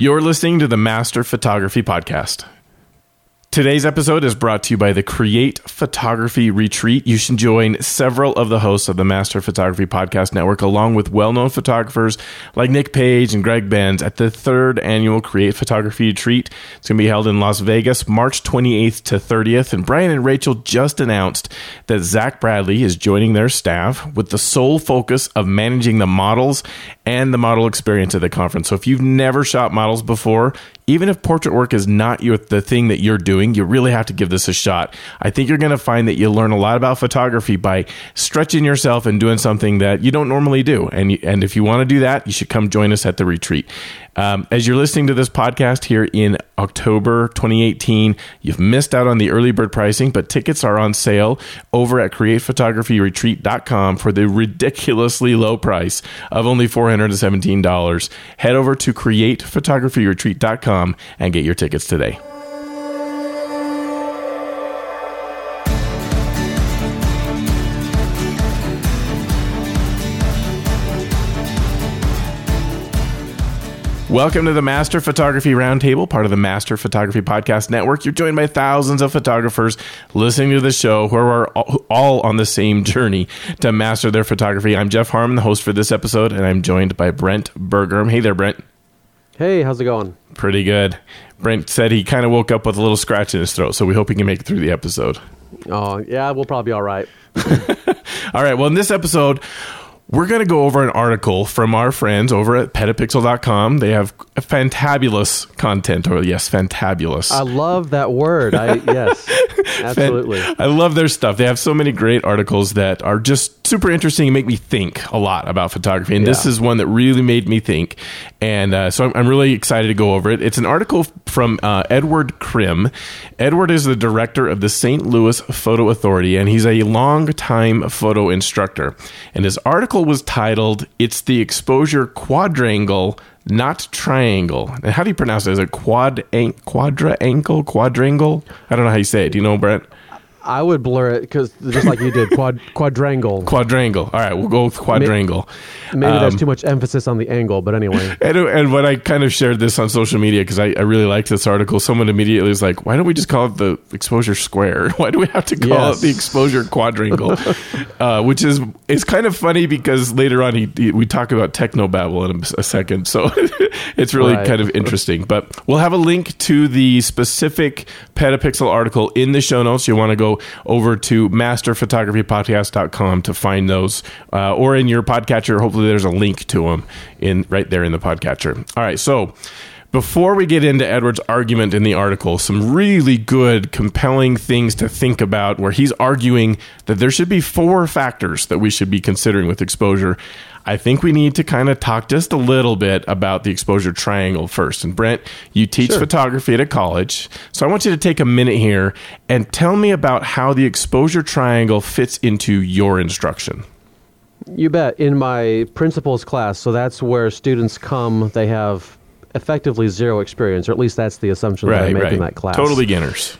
You're listening to the Master Photography Podcast. Today's episode is brought to you by the Create Photography Retreat. You should join several of the hosts of the Master Photography Podcast Network, along with well known photographers like Nick Page and Greg Benz, at the third annual Create Photography Retreat. It's going to be held in Las Vegas, March 28th to 30th. And Brian and Rachel just announced that Zach Bradley is joining their staff with the sole focus of managing the models and the model experience at the conference. So if you've never shot models before, even if portrait work is not your, the thing that you're doing, you really have to give this a shot. I think you're going to find that you learn a lot about photography by stretching yourself and doing something that you don't normally do. And, and if you want to do that, you should come join us at the retreat. Um, as you're listening to this podcast here in October 2018, you've missed out on the early bird pricing, but tickets are on sale over at createphotographyretreat.com for the ridiculously low price of only $417. Head over to createphotographyretreat.com and get your tickets today. Welcome to the Master Photography Roundtable, part of the Master Photography Podcast Network. You're joined by thousands of photographers listening to the show who are all on the same journey to master their photography. I'm Jeff Harmon, the host for this episode, and I'm joined by Brent Bergherm. Hey there, Brent. Hey, how's it going? Pretty good. Brent said he kind of woke up with a little scratch in his throat, so we hope he can make it through the episode. Oh, yeah, we'll probably be all right. all right. Well, in this episode, we're going to go over an article from our friends over at petapixel.com. They have fantabulous content, or yes, fantabulous. I love that word. I yes, absolutely. I love their stuff. They have so many great articles that are just super interesting and make me think a lot about photography. And yeah. this is one that really made me think. And uh, so I'm, I'm, really excited to go over it. It's an article from uh, Edward Krim. Edward is the director of the St. Louis Photo Authority, and he's a long-time photo instructor. And his article was titled "It's the exposure quadrangle, not triangle." And how do you pronounce it? Is it quad quadra ankle quadrangle? I don't know how you say it. Do you know, Brent? I would blur it because just like you did, quad quadrangle. Quadrangle. All right, we'll go with quadrangle. Maybe, maybe um, there's too much emphasis on the angle, but anyway. And, and when I kind of shared this on social media because I, I, really liked this article, someone immediately was like, "Why don't we just call it the exposure square? Why do we have to call yes. it the exposure quadrangle?" uh, which is it's kind of funny because later on he, he we talk about technobabble in a, a second, so it's really right. kind of interesting. But we'll have a link to the specific Petapixel article in the show notes. You want to go over to masterphotographypodcast.com to find those, uh, or in your podcatcher. Hopefully, there's a link to them in right there in the podcatcher. All right, so. Before we get into Edward's argument in the article, some really good, compelling things to think about where he's arguing that there should be four factors that we should be considering with exposure. I think we need to kind of talk just a little bit about the exposure triangle first. And Brent, you teach sure. photography at a college. So I want you to take a minute here and tell me about how the exposure triangle fits into your instruction. You bet. In my principles class, so that's where students come, they have effectively zero experience, or at least that's the assumption right, that I make right. in that class. Total beginners.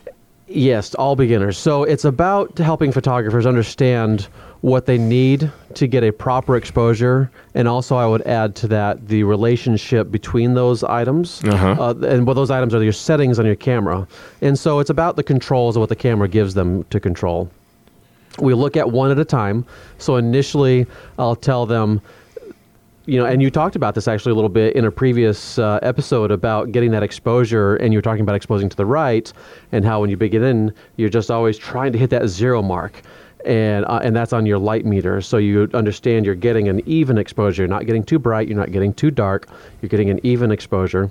Yes, all beginners. So it's about helping photographers understand what they need to get a proper exposure, and also I would add to that the relationship between those items, uh-huh. uh, and what those items are your settings on your camera, and so it's about the controls of what the camera gives them to control. We look at one at a time. So initially, I'll tell them you know, and you talked about this actually a little bit in a previous uh, episode about getting that exposure, and you were talking about exposing to the right, and how when you begin, in, you're just always trying to hit that zero mark and uh, and that's on your light meter. So you understand you're getting an even exposure. You're not getting too bright. You're not getting too dark. You're getting an even exposure.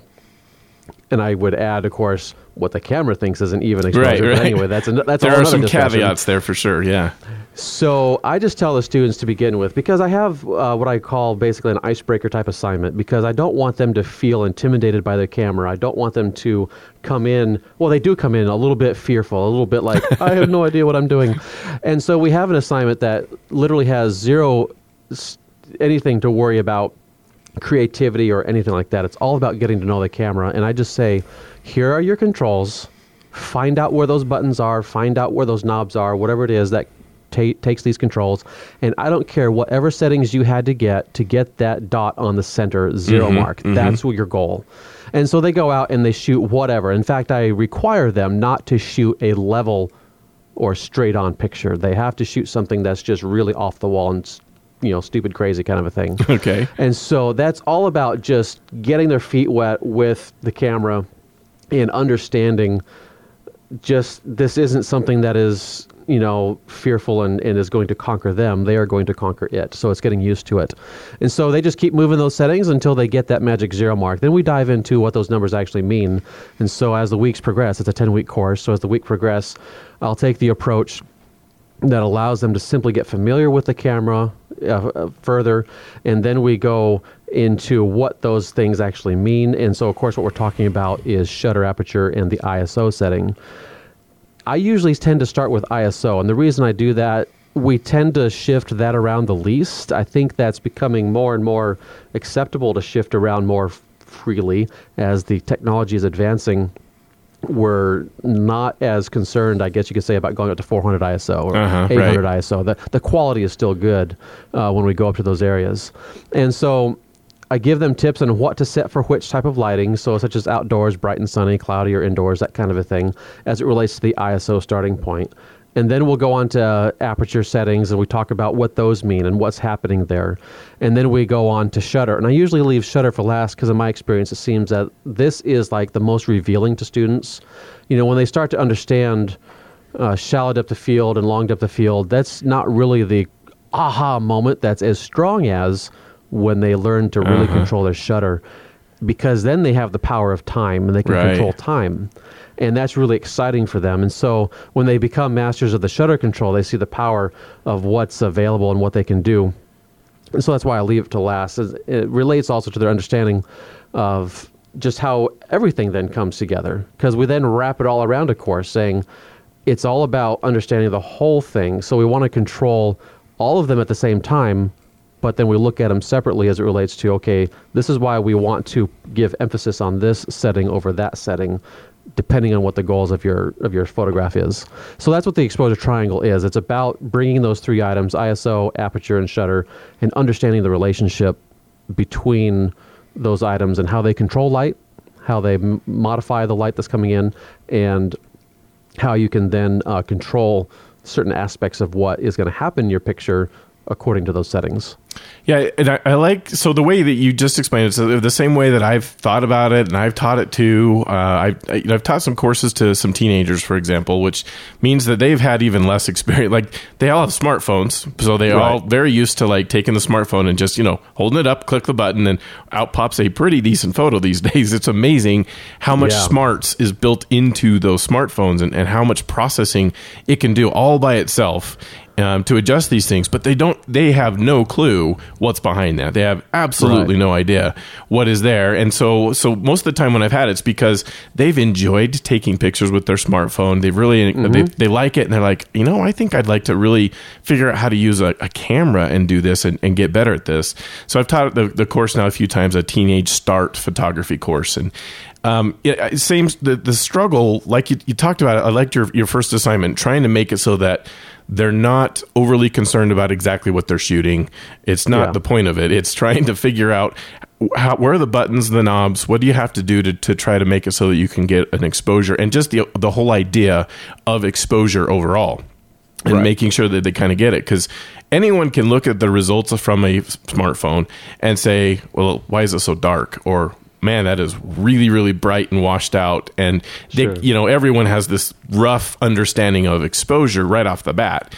And I would add, of course, what the camera thinks is an even exposure. Right, right. Anyway, that's an, that's there are some discussion. caveats there for sure. Yeah. So I just tell the students to begin with because I have uh, what I call basically an icebreaker type assignment because I don't want them to feel intimidated by the camera. I don't want them to come in. Well, they do come in a little bit fearful, a little bit like I have no idea what I'm doing, and so we have an assignment that literally has zero anything to worry about creativity or anything like that. It's all about getting to know the camera, and I just say, here are your controls. Find out where those buttons are. Find out where those knobs are. Whatever it is that ta- takes these controls, and I don't care whatever settings you had to get to get that dot on the center 0 Mm-hmm, mark. That's what your goal. And so they go out and they shoot whatever. In fact, I require them not to shoot a level or straight on picture. They have to shoot something that's just really off the wall and you know stupid crazy kind of a thing. Okay. And so that's all about just getting their feet wet with the camera and understanding just this isn't something that is, you know, fearful and, and is going to conquer them. They are going to conquer it. So it's getting used to it. And so they just keep moving those settings until they get that magic zero mark. Then we dive into what those numbers actually mean. And so as the weeks progress, it's a 10 week course. So as the week progress, I'll take the approach that allows them to simply get familiar with the camera uh, uh, further, and then we go into what those things actually mean. And so, of course, what we're talking about is shutter aperture and the ISO setting. I usually tend to start with ISO, and the reason I do that, we tend to shift that around the least. I think that's becoming more and more acceptable to shift around more freely as the technology is advancing we're not as concerned, I guess you could say, about going up to 400 ISO or Uh-huh, 800 right. ISO. The, the quality is still good uh, when we go up to those areas. And so I give them tips on what to set for which type of lighting, so such as outdoors, bright and sunny, cloudy, or indoors, that kind of a thing, as it relates to the ISO starting point. And then we'll go on to aperture settings and we talk about what those mean and what's happening there. And then we go on to shutter. And I usually leave shutter for last because, in my experience, it seems that this is like the most revealing to students. You know, when they start to understand uh, shallow depth of field and long depth of field, that's not really the aha moment that's as strong as when they learn to really control their shutter because then they have the power of time and they can Right. control time. And that's really exciting for them. And so when they become masters of the shutter control, they see the power of what's available and what they can do. And so that's why I leave it to last. It relates also to their understanding of just how everything then comes together. Because we then wrap it all around a course saying it's all about understanding the whole thing. So we want to control all of them at the same time, but then we look at them separately as it relates to okay, this is why we want to give emphasis on this setting over that setting depending on what the goals of your of your photograph is. So that's what the exposure triangle is. It's about bringing those three items, ISO, aperture and shutter, and understanding the relationship between those items and how they control light, how they m- modify the light that's coming in, and how you can then uh, control certain aspects of what is going to happen in your picture according to those settings. Yeah, and I, I like so the way that you just explained it. So the same way that I've thought about it, and I've taught it to. Uh, I've I, know, I've taught some courses to some teenagers, for example, which means that they've had even less experience. Like they all have smartphones, so they are all Right. very used to like taking the smartphone and just you know holding it up, click the button, and out pops a pretty decent photo these days. It's amazing how much Yeah. smarts is built into those smartphones and, and how much processing it can do all by itself um, to adjust these things, but they don't. They have no clue what's behind that. They have absolutely Right. no idea what is there. And so, so most of the time when I've had it, it's because they've enjoyed taking pictures with their smartphone. They've really they, they like it, and they're like, you know, I think I'd like to really figure out how to use a, a camera and do this and, and get better at this. So I've taught the, the course now a few times, a teenage start photography course, and um, it, it seems the the struggle, like you, you talked about, it, I liked your your first assignment, trying to make it so that they're not overly concerned about exactly what they're shooting. It's not Yeah. the point of it. It's trying to figure out how, where are the buttons, the knobs. What do you have to do to, to try to make it so that you can get an exposure and just the the whole idea of exposure overall and Right. making sure that they kind of get it because anyone can look at the results from a smartphone and say well why is it so dark or man that is really really bright and washed out and they, Sure. you know everyone has this rough understanding of exposure right off the bat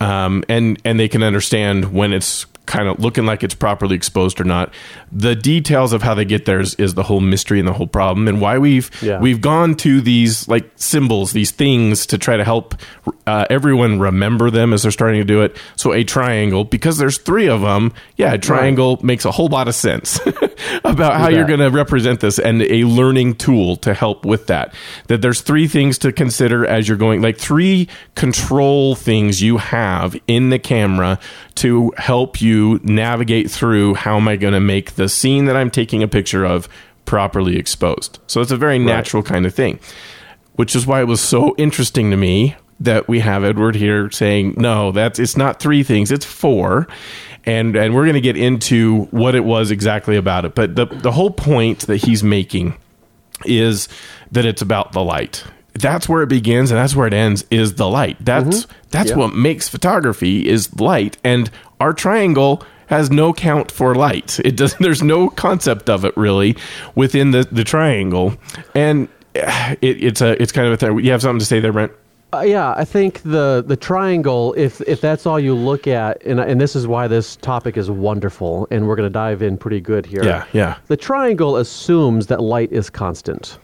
um, and and they can understand when it's kind of looking like it's properly exposed or not the details of how they get there is, is the whole mystery and the whole problem and why we've Yeah. we've gone to these like symbols, these things to try to help uh, everyone remember them as they're starting to do it. So a triangle, because there's three of them, yeah, a triangle makes a whole lot of sense about how You you're going to represent this and a learning tool to help with that. That there's three things to consider as you're going, like three control things you have in the camera to help you navigate through how am I going to make the scene that I'm taking a picture of properly exposed. So it's a very natural kind of thing, which is why it was so interesting to me that we have Edward here saying, no, that's it's not three things, it's four. And and we're going to get into what it was exactly about it. But the the whole point that he's making is that it's about the light. That's where it begins and that's where it ends is the light. That's mm-hmm. that's Yeah. what makes photography is light and our triangle has no count for light. It does there's no concept of it really within the the triangle. And it, it's a it's kind of a thing. You have something to say there, Brent? Uh, yeah, I think the the triangle, if if that's all you look at, and and this is why this topic is wonderful, and we're going to dive in pretty good here. Yeah, yeah. The triangle assumes that light is constant,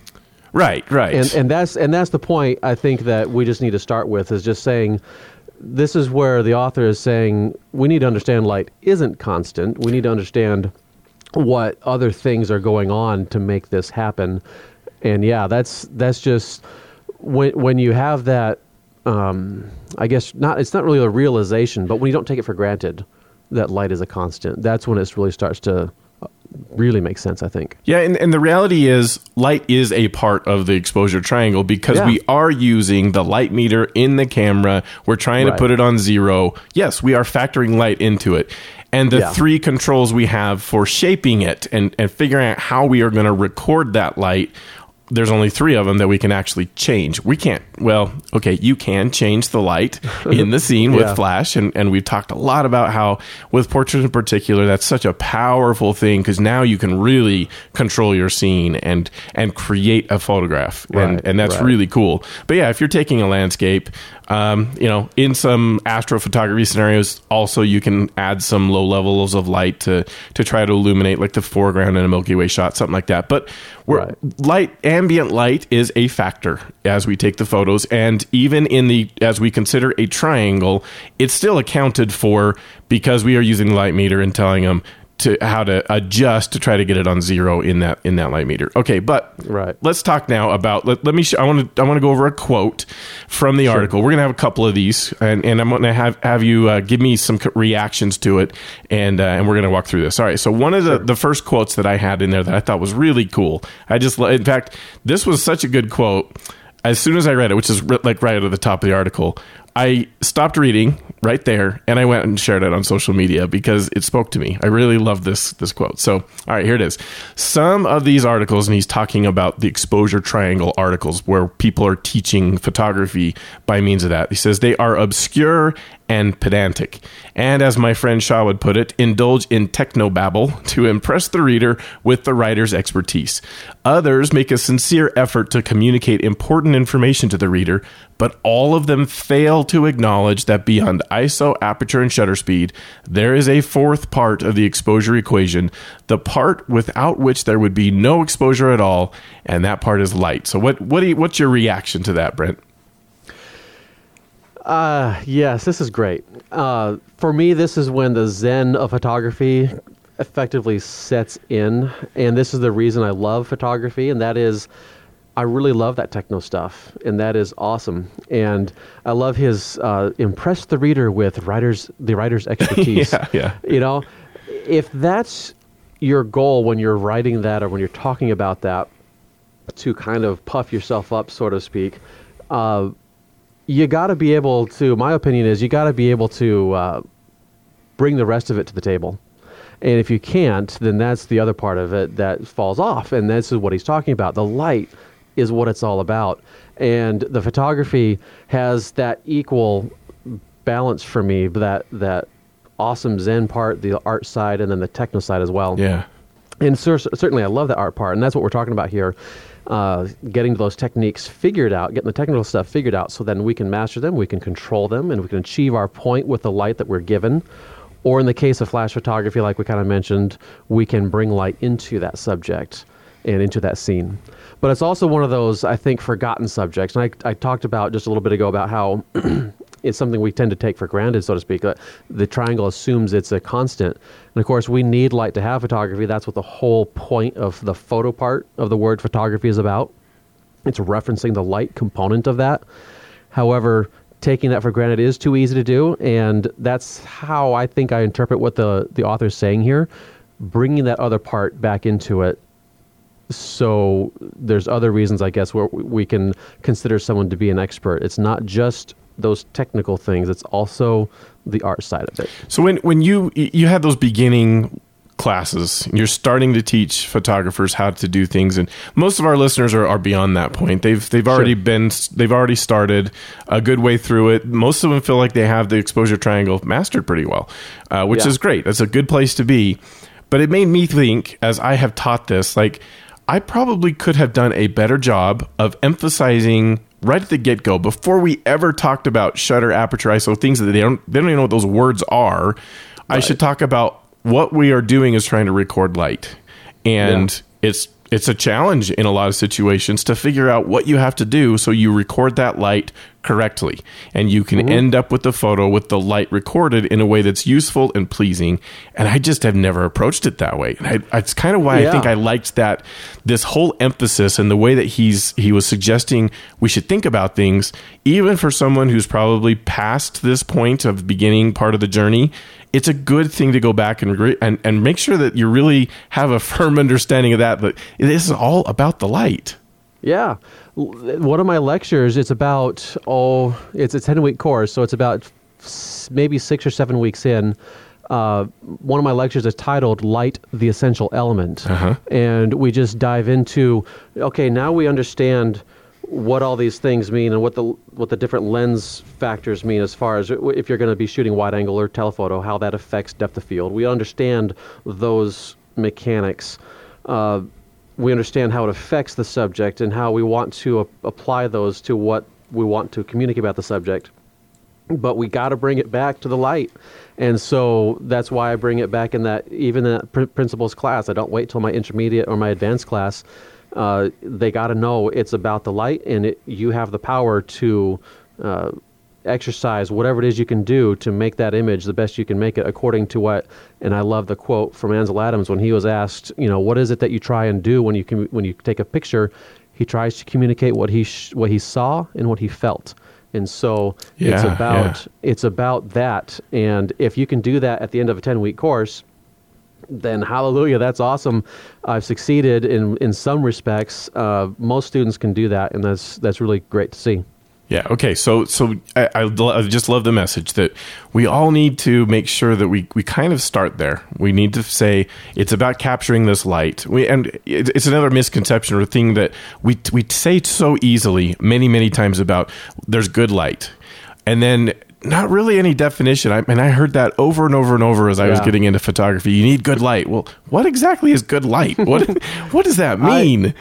Right, right. and and that's and that's the point I think that we just need to start with is just saying. This is where the author is saying we need to understand light isn't constant. We need to understand what other things are going on to make this happen. And yeah, that's that's just when when you have that um, I guess not it's not really a realization, but when you don't take it for granted that light is a constant, that's when it really starts to uh, really make sense, I think. Yeah, and, and the reality is light is a part of the exposure triangle because Yeah. we are using the light meter in the camera. We're trying to put it on zero. Yes, we are factoring light into it. And the Yeah. three controls we have for shaping it and, and figuring out how we are going to record that light, there's only three of them that we can actually change. We can't, well, okay, you can change the light in the scene with Yeah. flash. And, and we've talked a lot about how, with portraits in particular, that's such a powerful thing because now you can really control your scene and, and create a photograph. and, and that's right. really cool. But yeah, if you're taking a landscape, um, you know, in some astrophotography scenarios, also you can add some low levels of light to to try to illuminate like the foreground in a Milky Way shot, something like that. But we're, Right. light, ambient light, is a factor as we take the photos, and even in the as we consider a triangle, it's still accounted for because we are using the light meter and telling them. To how to adjust to try to get it on zero in that in that light meter. Okay, but Right. let's talk now about let, let me sh- i want to i want to go over a quote from the article. We're going to have a couple of these and, and i'm going to have have you uh, give me some reactions to it and uh, and we're going to walk through this. All right so one of the the first quotes that i had in there that i thought was really cool i just in fact this was such a good quote. As soon as i read it which is like right out of the top of the article I stopped reading right there and I went and shared it on social media because it spoke to me. I really love this this quote. So, all right, here it is. Some of these articles and he's talking about the exposure triangle articles where people are teaching photography by means of that. He says they are obscure and pedantic. And as my friend Shaw would put it, indulge in technobabble to impress the reader with the writer's expertise. Others make a sincere effort to communicate important information to the reader, but all of them fail to acknowledge that beyond ISO, aperture, and shutter speed, there is a fourth part of the exposure equation, the part without which there would be no exposure at all, and that part is light. So, what what you, what's your reaction to that, Brent? Uh, yes, this is great. Uh, for me, this is when the zen of photography effectively sets in. And this is the reason I love photography, and that is I really love that techno stuff, and that is awesome. And I love his uh, impress the reader with writers the writer's expertise. Yeah, yeah. You know, if that's your goal when you're writing that or when you're talking about that, to kind of puff yourself up, so to speak, uh, you got to be able to. My opinion is you got to be able to uh, bring the rest of it to the table. And if you can't, then that's the other part of it that falls off. And this is what he's talking about. The light is what it's all about. And the photography has that equal balance for me, that that awesome Zen part, the art side, and then the techno side as well. Yeah. And cer- certainly, I love the art part, and that's what we're talking about here. Uh, getting those techniques figured out, getting the technical stuff figured out, so then we can master them, we can control them, and we can achieve our point with the light that we're given. Or in the case of flash photography, like we kind of mentioned, we can bring light into that subject and into that scene. But it's also one of those, I think, forgotten subjects. And I, I talked about just a little bit ago about how it's something we tend to take for granted, so to speak. Uh, The triangle assumes it's a constant. And of course, we need light to have photography. That's what the whole point of the photo part of the word photography is about. It's referencing the light component of that. However, taking that for granted is too easy to do, and that's how I think I interpret what the the author is saying here. Bringing that other part back into it, so there's other reasons, I guess, where we can consider someone to be an expert. It's not just those technical things. It's also the art side of it. So when when you you had those beginning classes, you're starting to teach photographers how to do things, and most of our listeners are, are beyond that point. They've they've already Sure. been they've already started a good way through it. Most of them feel like they have the exposure triangle mastered pretty well, uh, which Yeah. is great. That's a good place to be. But it made me think, as I have taught this, like I probably could have done a better job of emphasizing right at the get go before we ever talked about shutter, aperture, ISO, things that they don't they don't even know what those words are. I should talk about what we are doing is trying to record light, and it's it's a challenge in a lot of situations to figure out what you have to do so you record that light correctly. And you can mm-hmm. end up with the photo with the light recorded in a way that's useful and pleasing. And i just have never approached it that way. And I, that's kind of why i think i liked that this whole emphasis and the way that he's he was suggesting we should think about things even for someone who's probably past this point of beginning part of the journey it's a good thing to go back and re- and, and make sure that you really have a firm understanding of that that this is all about the light Yeah. One of my lectures, it's about, oh, it's a 10 week course, so it's about maybe six or seven weeks in. Uh, one of my lectures is titled Light the Essential Element. And we just dive into, okay, now we understand what all these things mean and what the what the different lens factors mean as far as if you're going to be shooting wide angle or telephoto, how that affects depth of field. We understand those mechanics. Uh, we understand how it affects the subject and how we want to a- apply those to what we want to communicate about the subject. But we got to bring it back to the light, and so that's why I bring it back in that even in that pr- principles class. I don't wait till my intermediate or my advanced class. Uh, they got to know it's about the light, and it, you have the power to uh, exercise whatever it is you can do to make that image the best you can make it according to what and I love the quote from Ansel Adams when he was asked you know what is it that you try and do when you commu- when you take a picture? He tries to communicate what he sh- what he saw and what he felt. And so it's Yeah, about it's about that. And if you can do that at the end of a 10 week course then hallelujah that's awesome i've succeeded in in some respects uh, most students can do that and that's that's really great to see Yeah. Okay. So, so I, I just love the message that we all need to make sure that we, we kind of start there. We need to say it's about capturing this light. We, and it, it's another misconception or thing that we, we say so easily many, many times about there's good light. And then not really any definition. I mean, I heard that over and over and over as I was getting into photography. You need good light. Well, what exactly is good light? What, what does that mean?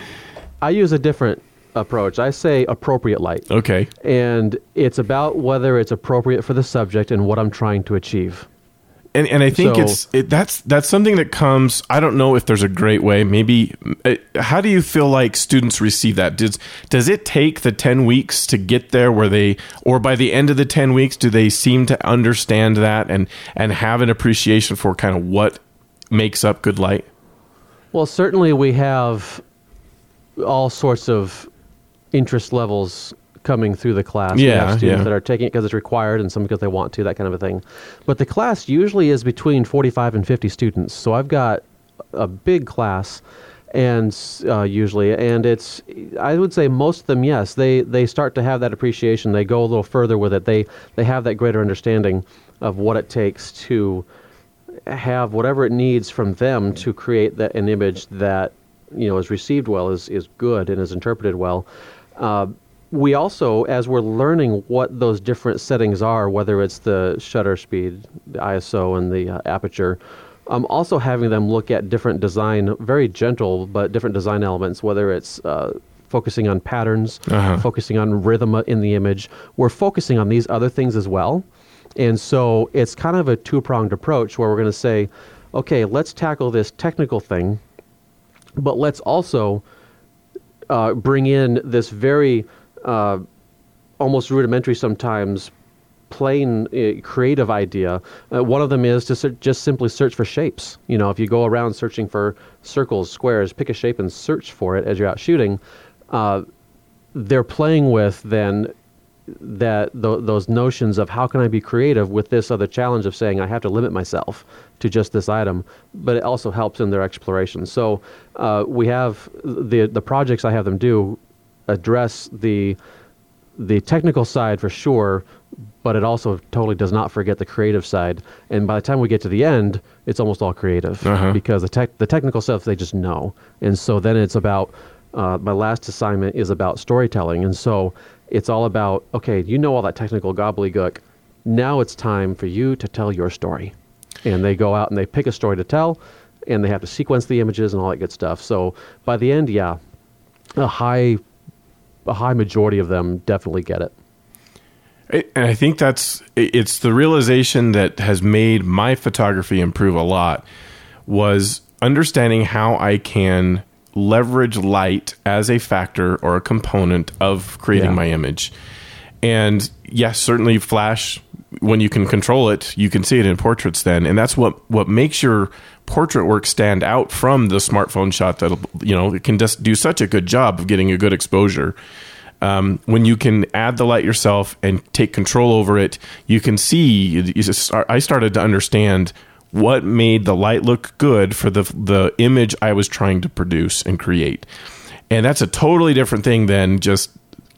i use a different approach i say appropriate light okay. and it's about whether it's appropriate for the subject and what i'm trying to achieve and and I think So- it's it, that's that's something that comes. I don't know if there's a great way. Maybe uh, how do you feel like students receive that? Does does it take the ten weeks to get there where they, or by the end of the ten weeks, do they seem to understand that and and have an appreciation for kind of what makes up good light? Well, certainly we have all sorts of interest levels coming through the class. we Yeah, have students yeah. that are taking it because it's required and some because they want to, that kind of a thing. But the class usually is between 45 and 50 students. So I've got a big class and uh, usually and it's i would say most of them yes they they start to have that appreciation they go a little further with it they they have that greater understanding of what it takes to have whatever it needs from them to create that an image that you know is received well is is good and is interpreted well. Uh, we also, as we're learning what those different settings are, whether it's the shutter speed, the ISO, and the uh, aperture, um, also having them look at different design, very gentle but different design elements, whether it's uh, focusing on patterns, Uh-huh. focusing on rhythm in the image. We're focusing on these other things as well. And so it's kind of a two pronged approach where we're going to say, okay, let's tackle this technical thing, but let's also uh, bring in this very uh, almost rudimentary sometimes plain uh, creative idea. Uh, one of them is to ser- just simply search for shapes. You know, if you go around searching for circles, squares, pick a shape and search for it as you're out shooting. Uh, they're playing with then that th- those notions of how can I be creative with this other challenge of saying I have to limit myself to just this item, but it also helps in their exploration. So uh, we have the the projects I have them do address the the technical side for sure, but it also totally does not forget the creative side. And by the time we get to the end, it's almost all creative Uh-huh. because the tech, the technical stuff they just know. And so then it's about uh, my last assignment is about storytelling, and so it's all about okay, you know all that technical gobbledygook. Now it's time for you to tell your story. And they go out and they pick a story to tell, and they have to sequence the images and all that good stuff. So by the end, yeah, a high a high majority of them definitely get it. And I think that's it's the realization that has made my photography improve a lot was understanding how I can leverage light as a factor or a component of creating Yeah. my image. And yes, certainly flash when you can control it, you can see it in portraits then, and that's what what makes your portrait work stand out from the smartphone shot that you know it can just do such a good job of getting a good exposure um, when you can add the light yourself and take control over it, you can see. you just- I started to understand what made the light look good for the the image I was trying to produce and create, and that's a totally different thing than just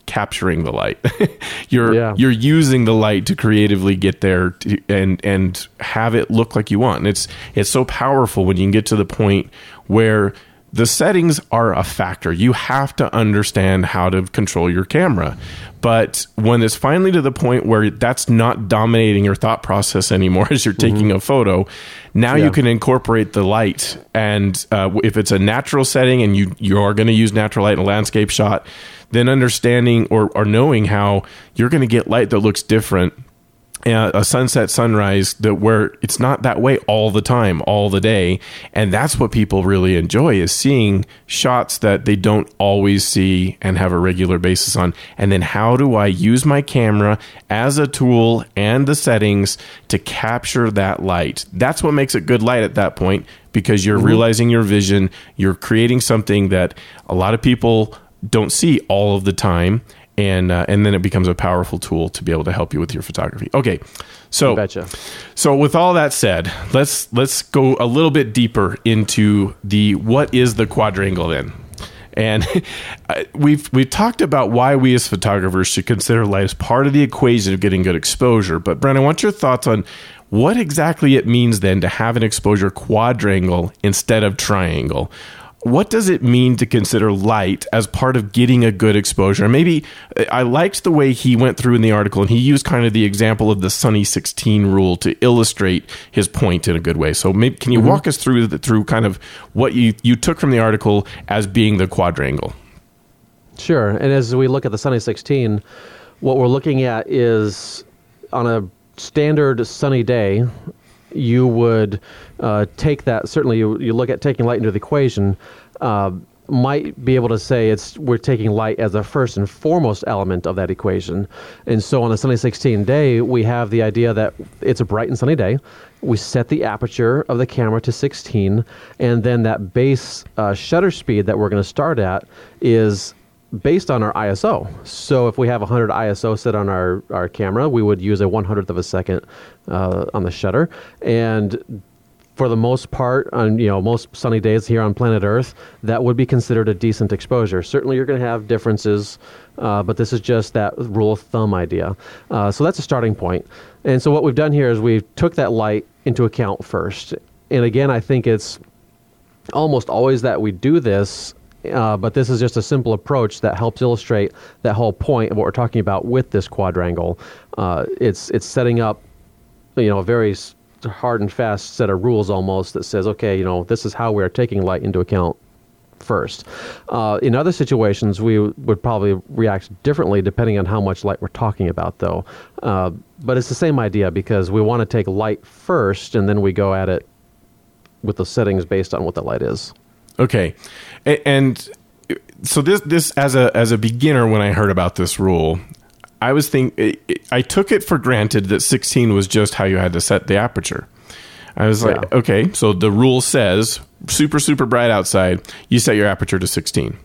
capturing the light. you're Yeah. you're using the light to creatively get there to, and and have it look like you want. And it's it's so powerful when you can get to the point where the settings are a factor. You have to understand how to control your camera. But when it's finally to the point where that's not dominating your thought process anymore as you're taking a photo, now Yeah. you can incorporate the light. And uh, if it's a natural setting and you, you are going to use natural light in a landscape shot, then understanding or, or knowing how you're going to get light that looks different uh, a sunset sunrise that where it's not that way all the time all the day. And that's what people really enjoy is seeing shots that they don't always see and have a regular basis on. And then how do i use my camera as a tool and the settings to capture that light? That's what makes it good light at that point because you're realizing your vision. You're creating something that a lot of people don't see all of the time and uh, and then it becomes a powerful tool to be able to help you with your photography. Okay, so Betcha. so with all that said, let's let's go a little bit deeper into the what is the quadrangle then. And we've we've talked about why we as photographers should consider light as part of the equation of getting good exposure. But Brent, I want your thoughts on what exactly it means then to have an exposure quadrangle instead of triangle what does it mean to consider light as part of getting a good exposure? Maybe uh, I liked the way he went through in the article and he used kind of the example of the Sunny 16 rule to illustrate his point in a good way. So maybe can you mm-hmm. walk us through the, through kind of what you you took from the article as being the quadrangle? Sure. And as we look at the Sunny 16, what we're looking at is on a standard sunny day, you would uh, take that. Certainly, you, you look at taking light into the equation. Uh, might be able to say it's we're taking light as a first and foremost element of that equation. And so on a sunny 16 day, we have the idea that it's a bright and sunny day. We set the aperture of the camera to 16, and then that base uh, shutter speed that we're going to start at is based on our ISO. So if we have 100 ISO set on our, our camera, we would use a 100th of a second uh, on the shutter. And for the most part, on you know most sunny days here on planet Earth, that would be considered a decent exposure. Certainly, you're going to have differences, uh, but this is just that rule of thumb idea. Uh, so that's a starting point. And so what we've done here is we took that light into account first. And again, I think it's almost always that we do this, uh, but this is just a simple approach that helps illustrate that whole point of what we're talking about with this quadrangle. Uh, it's it's setting up, you know, a very hard and fast set of rules almost that says, okay, you know, this is how we are taking light into account first. Uh, in other situations, we would probably react differently depending on how much light we're talking about, though. Uh, but it's the same idea because we want to take light first, and then we go at it with the settings based on what the light is. Okay, and so this this as a as a beginner, when I heard about this rule, I was think I took it for granted that 16 was just how you had to set the aperture. I was like, Yeah. okay, so the rule says super super bright outside, you set your aperture to 16.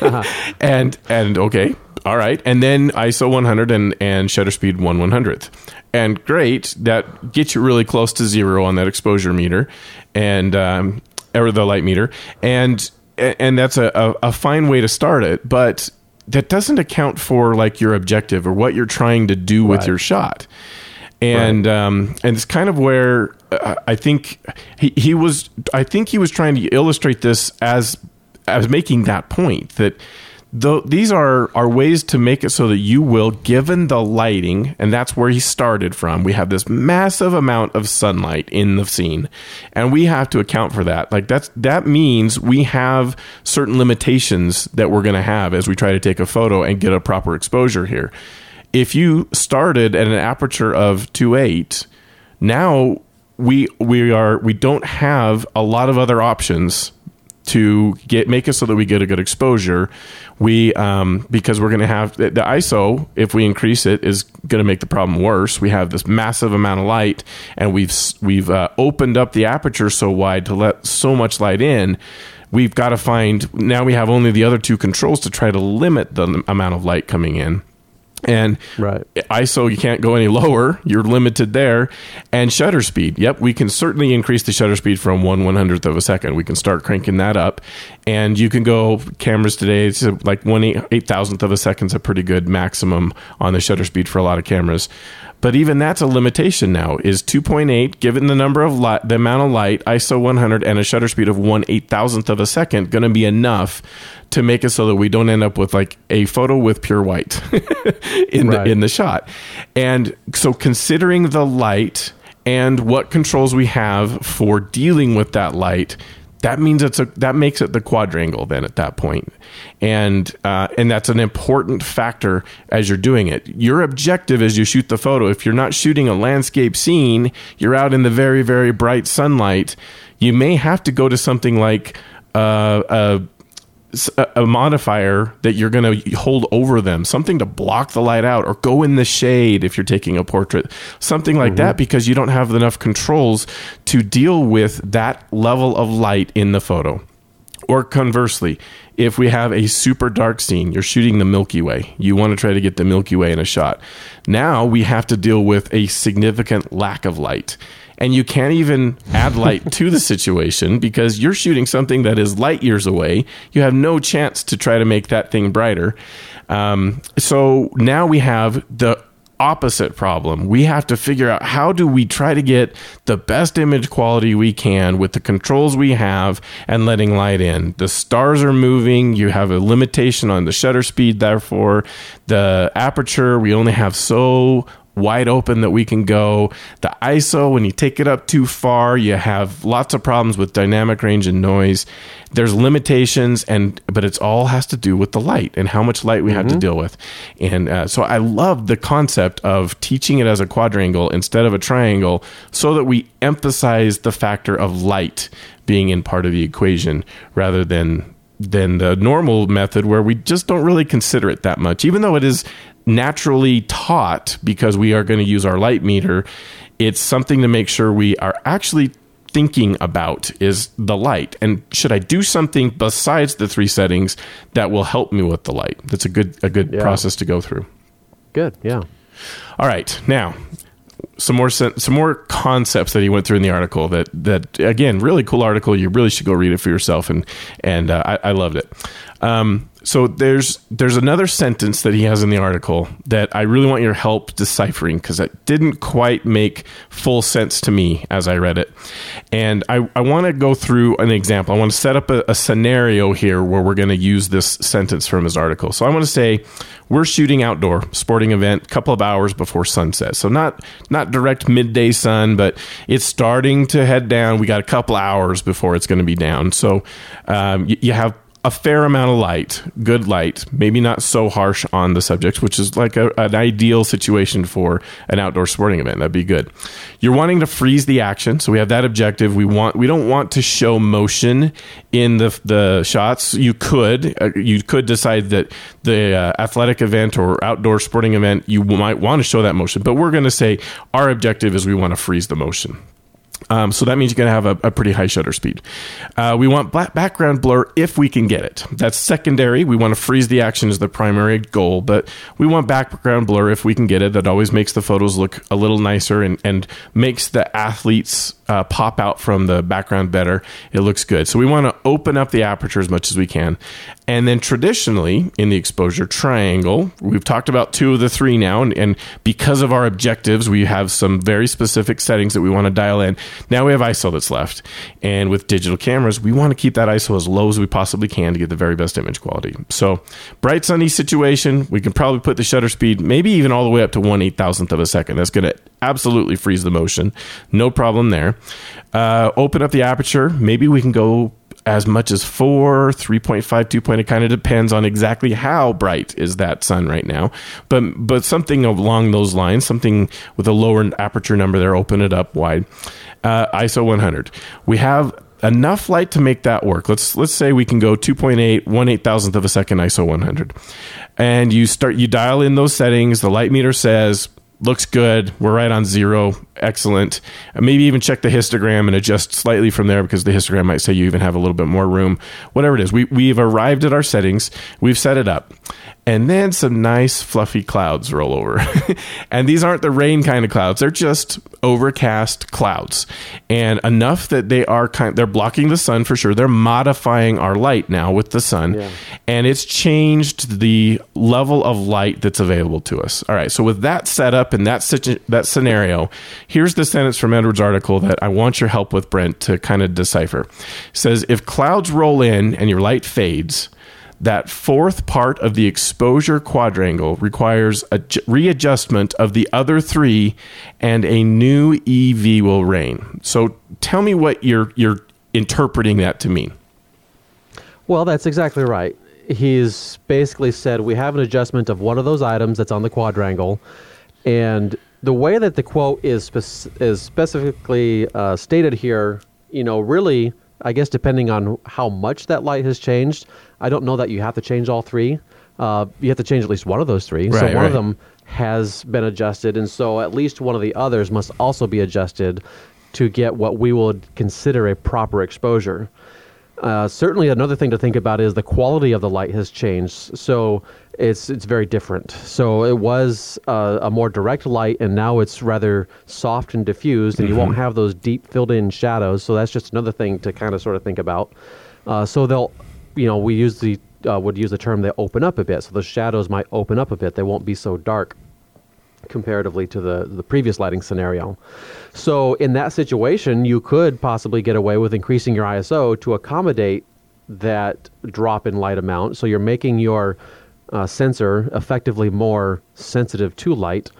and and okay, all right, and then ISO 100 and and shutter speed 1 100th, and great. That gets you really close to zero on that exposure meter, and um, or the light meter, and and that's a, a, a fine way to start it. But that doesn't account for like your objective or what you're trying to do with Right. your shot. And um, and it's kind of where uh, I think he, he was. I think he was trying to illustrate this as as making that point that these are are ways to make it so that you will given the lighting and that's where he started from we have this massive amount of sunlight in the scene and we have to account for that. Like that's that means we have certain limitations that we're going to have as we try to take a photo and get a proper exposure here. If you started at an aperture of 2.8 now we we are we don't have a lot of other options to get make it so that we get a good exposure. We um, because we're going to have the, ISO if we increase it is going to make the problem worse. We have this massive amount of light, and we've we've uh, opened up the aperture so wide to let so much light in. We've got to find now we have only the other two controls to try to limit the amount of light coming in. And Right. ISO, you can't go any lower. You're limited there. And shutter speed. Yep, we can certainly increase the shutter speed from one one hundredth of a second. We can start cranking that up. And you can go cameras today. It's like one eight, eight thousandth of a second's a pretty good maximum on the shutter speed for a lot of cameras. But even that's a limitation now. Is 2.8 given the number of light, the amount of light, ISO 100, and a shutter speed of one eight thousandth of a second going to be enough to make it so that we don't end up with like a photo with pure white in Right. the in the shot. And so considering the light and what controls we have for dealing with that light, that means it's a that makes it the quadrangle then at that. And uh, and that's an important factor as you're doing it. Your objective as you shoot the photo, if you're not shooting a landscape scene, you're out in the very very bright sunlight, you may have to go to something like uh, a a, modifier that you're going to hold over them, something to block the light out, or go in the shade if you're taking a portrait, something like that, mm-hmm. because you don't have enough controls to deal with that level of light in the photo. Or conversely, if we have a super dark scene, you're shooting the Milky Way, you want to try to get the Milky Way in a shot. Now we have to deal with a significant lack of light. And you can't even add light to the situation because you're shooting something that is light years away. You have no chance to try to make that thing brighter. Um, so now we have the opposite problem. We have to figure out how do we try to get the best image quality we can with the controls we have and letting light in. The stars are moving, you have a limitation on the shutter speed therefore the aperture we only have so wide open that we can go. The ISO, when you take it up too far, you have lots of problems with dynamic range and noise. There's limitations, and but it's all has to do with the light and how much light we have to deal with. And uh, so I love the concept of teaching it as a quadrangle instead of a triangle, so that we emphasize the factor of light being in part of the equation rather than than the normal method where we just don't really consider it that much even though it is naturally taught because we are going to use our light meter it's something to make sure we are actually thinking about is the light and should i do something besides the three settings that will help me with the light that's a good a good Yeah. process to go through Good. Yeah. all right, now some more some more concepts that he went through in the article. That that again, really cool article. You really should go read it for yourself, and and uh, I, I loved it. Um, so there's there's another sentence that he has in the article that I really want your help deciphering because it didn't quite make full sense to me as I read it, and I I want to go through an example. I want to set up a, a scenario here where we're going to use this sentence from his article. So I want to say we're shooting outdoor sporting event a couple of hours before sunset so not not direct midday sun but it's starting to head down we got a couple hours before it's going to be down so um, you, you have a fair amount of light good light maybe not so harsh on the subject which is like a, an ideal situation for an outdoor sporting event. That'd be good. You're wanting to freeze the action so we have that objective. We want we don't want to show motion in the the shots. You could uh, you could decide that the uh, athletic event or outdoor sporting event you might want to show that motion but we're going to say our objective is we want to freeze the motion um, so that means you're going to have a, a pretty high shutter speed. Uh, we want background blur if we can get it. That's secondary. We want to freeze the action as the primary goal, but we want background blur if we can get it. That always makes the photos look a little nicer and, and makes the athletes uh, pop out from the background better. It looks good. So we want to open up the aperture as much as we can. And then traditionally in the exposure triangle, we've talked about two of the three now. And, and because of our objectives, we have some very specific settings that we want to dial in. Now we have ISO that's left. And with digital cameras, we want to keep that ISO as low as we possibly can to get the very best image quality. So bright sunny situation, we can probably put the shutter speed maybe even all the way up to one eight thousandth of a second. That's going to absolutely freeze the motion. No problem there. Uh, open up the aperture. Maybe we can go as much as four, 3.5, 2 point. It kind of depends on exactly how bright is that sun right now. But, but something along those lines, something with a lower aperture number there, open it up wide. Uh, ISO 100. We have enough light to make that work. Let's let's say we can go 2.8, 1 eight thousandth of a second ISO 100. And you start you dial in those settings. The light meter says looks good. We're right on zero. Excellent. Uh, maybe even check the histogram and adjust slightly from there because the histogram might say you even have a little bit more room. Whatever it is, we, we've arrived at our settings. We've set it up and then some nice fluffy clouds roll over. and these aren't the rain kind of clouds; they're just overcast clouds, and enough that they are kind. They're blocking the sun for sure. They're modifying our light now with the sun, yeah. and it's changed the level of light that's available to us. All right, so with that setup and that situ- that scenario, here's the sentence from Edward's article that I want your help with, Brent, to kind of decipher. It says if clouds roll in and your light fades that fourth part of the exposure quadrangle requires a readjustment of the other three and a new EV will reign. So tell me what you're you're interpreting that to mean. Well, that's exactly right. He's basically said we have an adjustment of one of those items that's on the quadrangle, and the way that the quote is is specifically uh, stated here, you know, really I guess depending on how much that light has changed, I don't know that you have to change all three. Uh, you have to change at least one of those three. Right, so one right. of them has been adjusted, and so at least one of the others must also be adjusted to get what we would consider a proper exposure. Uh, certainly, another thing to think about is the quality of the light has changed. So it's it's very different. So it was uh, a more direct light, and now it's rather soft and diffused, and mm-hmm. you won't mm-hmm. have those deep filled-in shadows. So that's just another thing to kind of sort of think about. Uh, so they'll, you know, we use the uh, would use the term they open up a bit. So the shadows might open up a bit. They won't be so dark comparatively to the, the previous lighting scenario. So in that situation, you could possibly get away with increasing your ISO to accommodate that drop in light amount. So you're making your uh, sensor effectively more sensitive to light.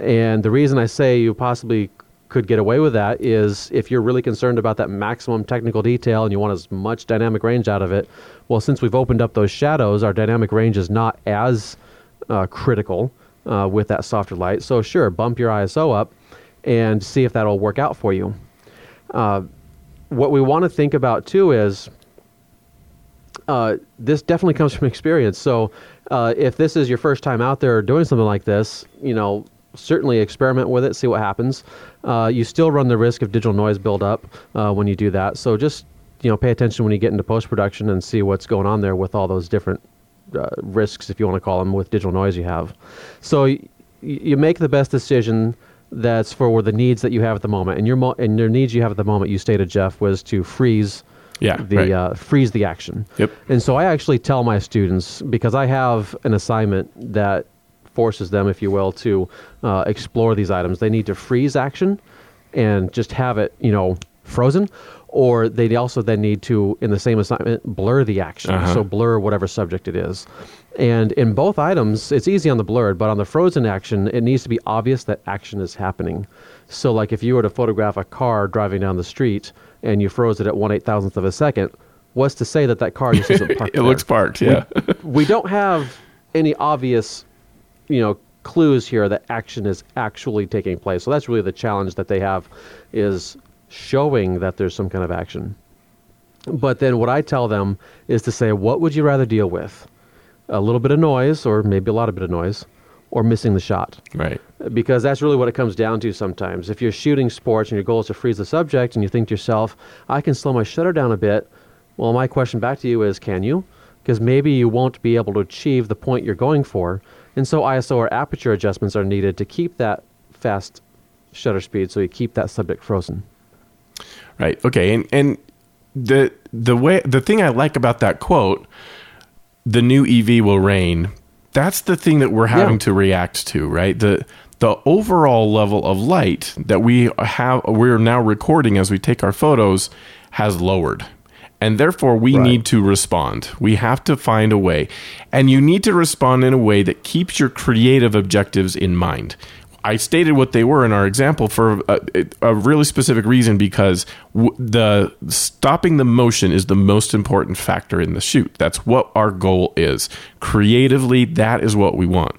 And the reason I say you possibly could get away with that is if you're really concerned about that maximum technical detail and you want as much dynamic range out of it. Well, since we've opened up those shadows, our dynamic range is not as uh, critical uh, with that softer light. So, sure, bump your ISO up and see if that'll work out for you. Uh, what we want to think about too is uh, this definitely comes from experience. So, uh, if this is your first time out there doing something like this, you know, certainly experiment with it, see what happens. Uh, you still run the risk of digital noise buildup uh, when you do that. So, just you know, pay attention when you get into post production and see what's going on there with all those different uh, risks, if you want to call them, with digital noise you have. So y- you make the best decision that's for the needs that you have at the moment, and your mo- and your needs you have at the moment. You stated, Jeff, was to freeze. Yeah, the right. uh, freeze the action. Yep. And so I actually tell my students because I have an assignment that forces them, if you will, to uh, explore these items. They need to freeze action and just have it, you know, frozen, or they also then need to, in the same assignment, blur the action. Uh-huh. So blur whatever subject it is. And in both items, it's easy on the blurred, but on the frozen action, it needs to be obvious that action is happening. So, like if you were to photograph a car driving down the street and you froze it at one eight thousandth of a second, what's to say that that car just isn't parked? it there? looks parked, yeah. we, we don't have any obvious, you know, clues here that action is actually taking place. So that's really the challenge that they have is showing that there's some kind of action. But then what I tell them is to say, what would you rather deal with? A little bit of noise, or maybe a lot of bit of noise, or missing the shot. Right. Because that's really what it comes down to sometimes. If you're shooting sports and your goal is to freeze the subject and you think to yourself, I can slow my shutter down a bit, well, my question back to you is, can you? Because maybe you won't be able to achieve the point you're going for. And so ISO or aperture adjustments are needed to keep that fast shutter speed so you keep that subject frozen. Right. Okay. And and the the way the thing I like about that quote, the new EV will reign. That's the thing that we're having Yeah. to react to, right? The the overall level of light that we have we're now recording as we take our photos has lowered. And therefore we Right. need to respond. We have to find a way. And you need to respond in a way that keeps your creative objectives in mind. I stated what they were in our example for a, a really specific reason because w- the stopping the motion is the most important factor in the shoot. That's what our goal is. Creatively, that is what we want.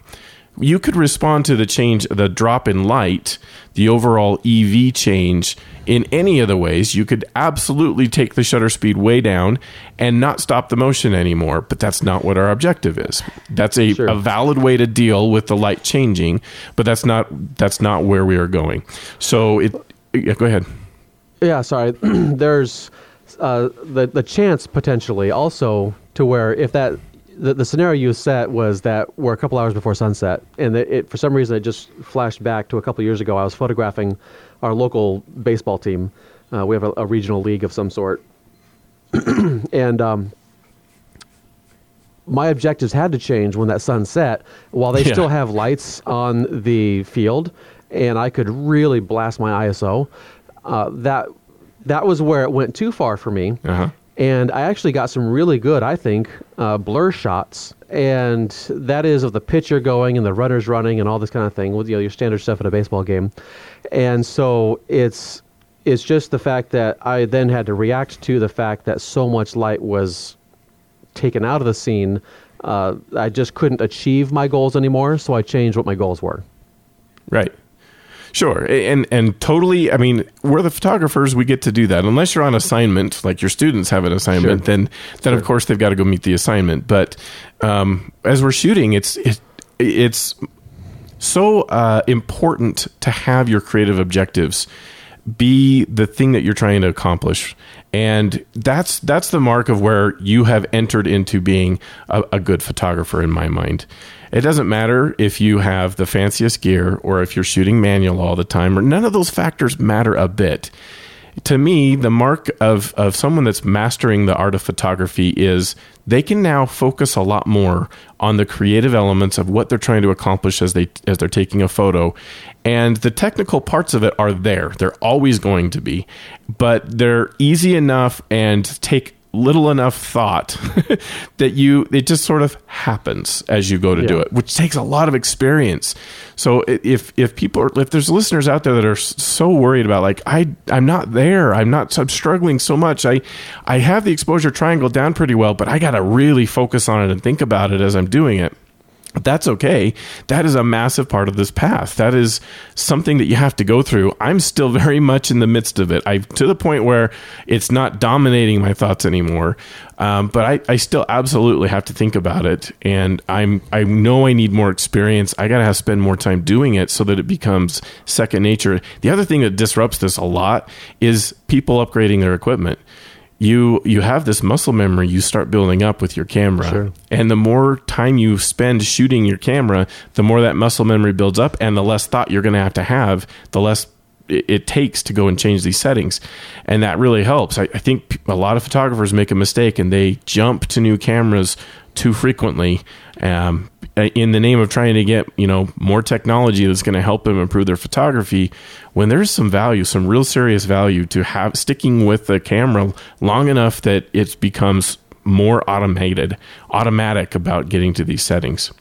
You could respond to the change, the drop in light, the overall EV change in any of the ways. You could absolutely take the shutter speed way down and not stop the motion anymore, but that's not what our objective is. That's a, Sure. a valid way to deal with the light changing, but that's not that's not where we are going. So it yeah, go ahead. Yeah, sorry. There's uh, the the chance potentially also to where if that the, the scenario you set was that we're a couple hours before sunset, and it, it for some reason it just flashed back to a couple years ago. I was photographing our local baseball team. Uh, we have a, a regional league of some sort, and um, my objectives had to change when that sun set. While they Yeah. still have lights on the field, and I could really blast my ISO, uh, that that was where it went too far for me. Uh-huh. And I actually got some really good, I think, uh, blur shots, and that is of the pitcher going and the runners running and all this kind of thing with you know your standard stuff at a baseball game. And so it's it's just the fact that I then had to react to the fact that so much light was taken out of the scene. Uh, I just couldn't achieve my goals anymore, so I changed what my goals were. Right. Sure. And and totally I mean, we're the photographers, we get to do that. Unless you're on assignment, like your students have an assignment, Sure. then then of course they've got to go meet the assignment. But um, as we're shooting, it's it, it's so uh, important to have your creative objectives be the thing that you're trying to accomplish. And that's that's the mark of where you have entered into being a, a good photographer in my mind. It doesn't matter if you have the fanciest gear or if you're shooting manual all the time or none of those factors matter a bit to me, the mark of, of someone that's mastering the art of photography is they can now focus a lot more on the creative elements of what they're trying to accomplish as they as they're taking a photo. And the technical parts of it are there. They're always going to be. But they're easy enough and take little enough thought that you it just sort of happens as you go to do it which takes a lot of experience. So if if people are if there's listeners out there that are so worried about like i i'm not there i'm not i'm struggling so much i i have the exposure triangle down pretty well but i got to really focus on it and think about it as i'm doing it that's okay. That is a massive part of this path. That is something that you have to go through. I'm still very much in the midst of it. I to the point where it's not dominating my thoughts anymore. Um, but I, I still absolutely have to think about it, and I'm I know I need more experience. I got to have spend more time doing it so that it becomes second nature. The other thing that disrupts this a lot is people upgrading their equipment you you have this muscle memory you start building up with your camera. Sure. and the more time you spend shooting your camera the more that muscle memory builds up and the less thought you're going to have to have the less it, it takes to go and change these settings. And that really helps. I, I think a lot of photographers make a mistake and they jump to new cameras too frequently um, Uh, in the name of trying to get you know more technology that's going to help them improve their photography when there's some value some real serious value to have sticking with the camera long enough that it becomes more automated automatic about getting to these settings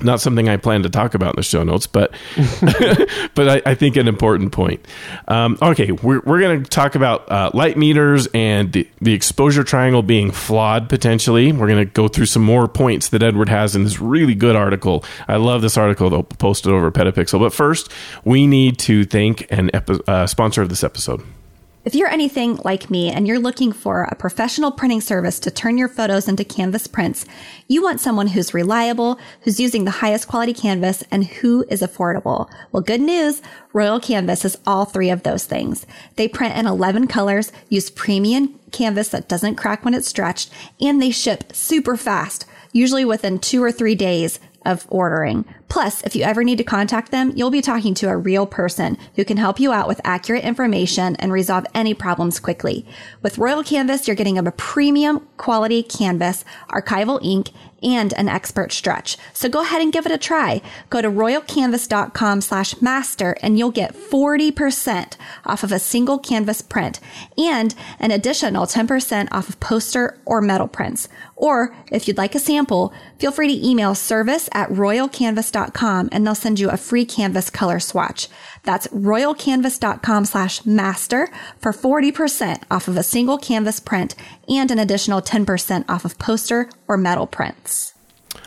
not something I plan to talk about in the show notes, but but I, I think an important point. Um, okay, we're, we're going to talk about uh, light meters and the, the exposure triangle being flawed potentially. We're going to go through some more points that Edward has in this really good article. I love this article though, posted over Petapixel. But first, we need to thank an epi- uh, sponsor of this episode. If you're anything like me and you're looking for a professional printing service to turn your photos into canvas prints, you want someone who's reliable, who's using the highest quality canvas, and who is affordable. Well, good news. Royal Canvas is all three of those things. They print in 11 colors, use premium canvas that doesn't crack when it's stretched, and they ship super fast. Usually within two or three days, of ordering. Plus, if you ever need to contact them, you'll be talking to a real person who can help you out with accurate information and resolve any problems quickly. With Royal Canvas, you're getting a premium quality canvas, archival ink, and an expert stretch. So go ahead and give it a try. Go to royalcanvas.com slash master and you'll get 40% off of a single canvas print and an additional 10% off of poster or metal prints. Or if you'd like a sample, feel free to email service at royalcanvas.com and they'll send you a free canvas color swatch. That's royalcanvas.com slash master for 40% off of a single canvas print and an additional 10% off of poster or metal prints.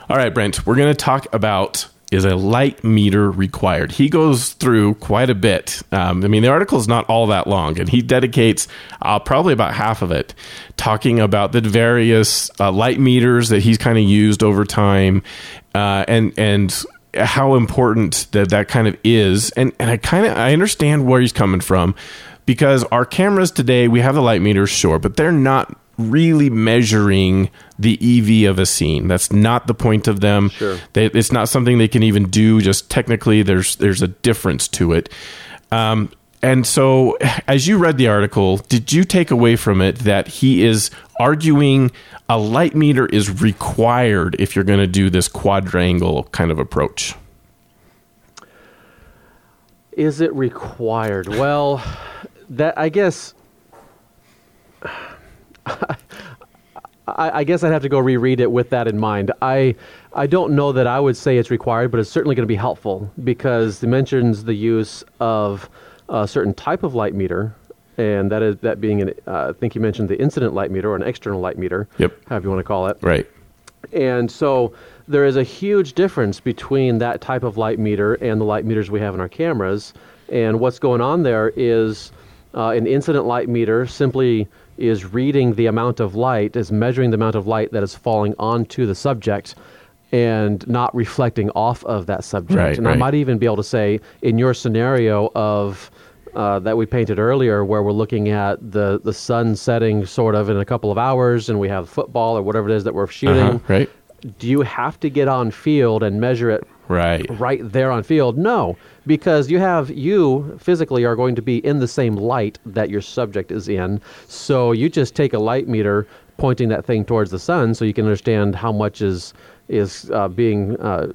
All right, Brent, we're going to talk about is a light meter required? He goes through quite a bit. Um, I mean, the article is not all that long, and he dedicates uh, probably about half of it talking about the various uh, light meters that he's kind of used over time, uh, and and how important that that kind of is. And and I kind of I understand where he's coming from because our cameras today we have the light meters, sure, but they're not really measuring the EV of a scene. That's not the point of them. Sure. They, it's not something they can even do. Just technically, there's there's a difference to it. Um, and so, as you read the article, did you take away from it that he is arguing a light meter is required if you're going to do this quadrangle kind of approach? Is it required? Well, that I guess I, I, guess I'd have to go reread it with that in mind. I I don't know that I would say it's required, but it's certainly going to be helpful because it mentions the use of a certain type of light meter, and that is that being an uh, I think you mentioned the incident light meter or an external light meter. Yep. However you want to call it. Right. And so there is a huge difference between that type of light meter and the light meters we have in our cameras. And what's going on there is uh, an incident light meter simply is reading the amount of light, is measuring the amount of light that is falling onto the subject and not reflecting off of that subject. Right, and right. I might even be able to say, in your scenario of uh, that we painted earlier, where we're looking at the, the sun setting sort of in a couple of hours, and we have football or whatever it is that we're shooting. Uh-huh, right. Do you have to get on field and measure it Right. right there on field? No, because you have you physically are going to be in the same light that your subject is in. So you just take a light meter pointing that thing towards the sun, so you can understand how much is is uh, being uh,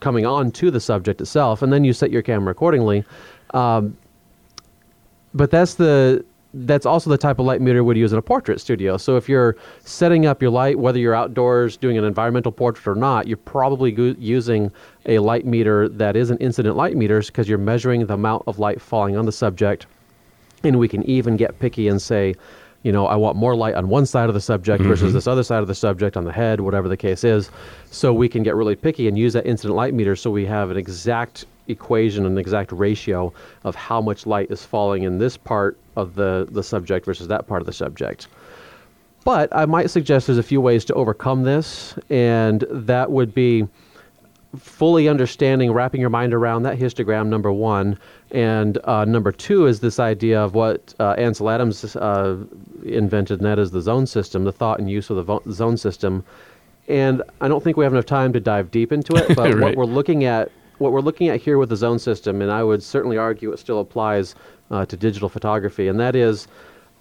coming on to the subject itself, and then you set your camera accordingly. Um, but that's the that's also the type of light meter we'd use in a portrait studio. So if you're setting up your light, whether you're outdoors doing an environmental portrait or not, you're probably go- using a light meter that is an incident light meter because you're measuring the amount of light falling on the subject. And we can even get picky and say, you know, I want more light on one side of the subject versus mm-hmm. this other side of the subject on the head, whatever the case is. So we can get really picky and use that incident light meter so we have an exact equation, an exact ratio of how much light is falling in this part of the, the subject versus that part of the subject. But I might suggest there's a few ways to overcome this, and that would be fully understanding, wrapping your mind around that histogram, number one. And uh, number two is this idea of what uh, Ansel Adams uh, invented, and that is the zone system, the thought and use of the vo- zone system. And I don't think we have enough time to dive deep into it, but what we're looking at, what we're looking at here with the zone system, and I would certainly argue it still applies uh, to digital photography, and that is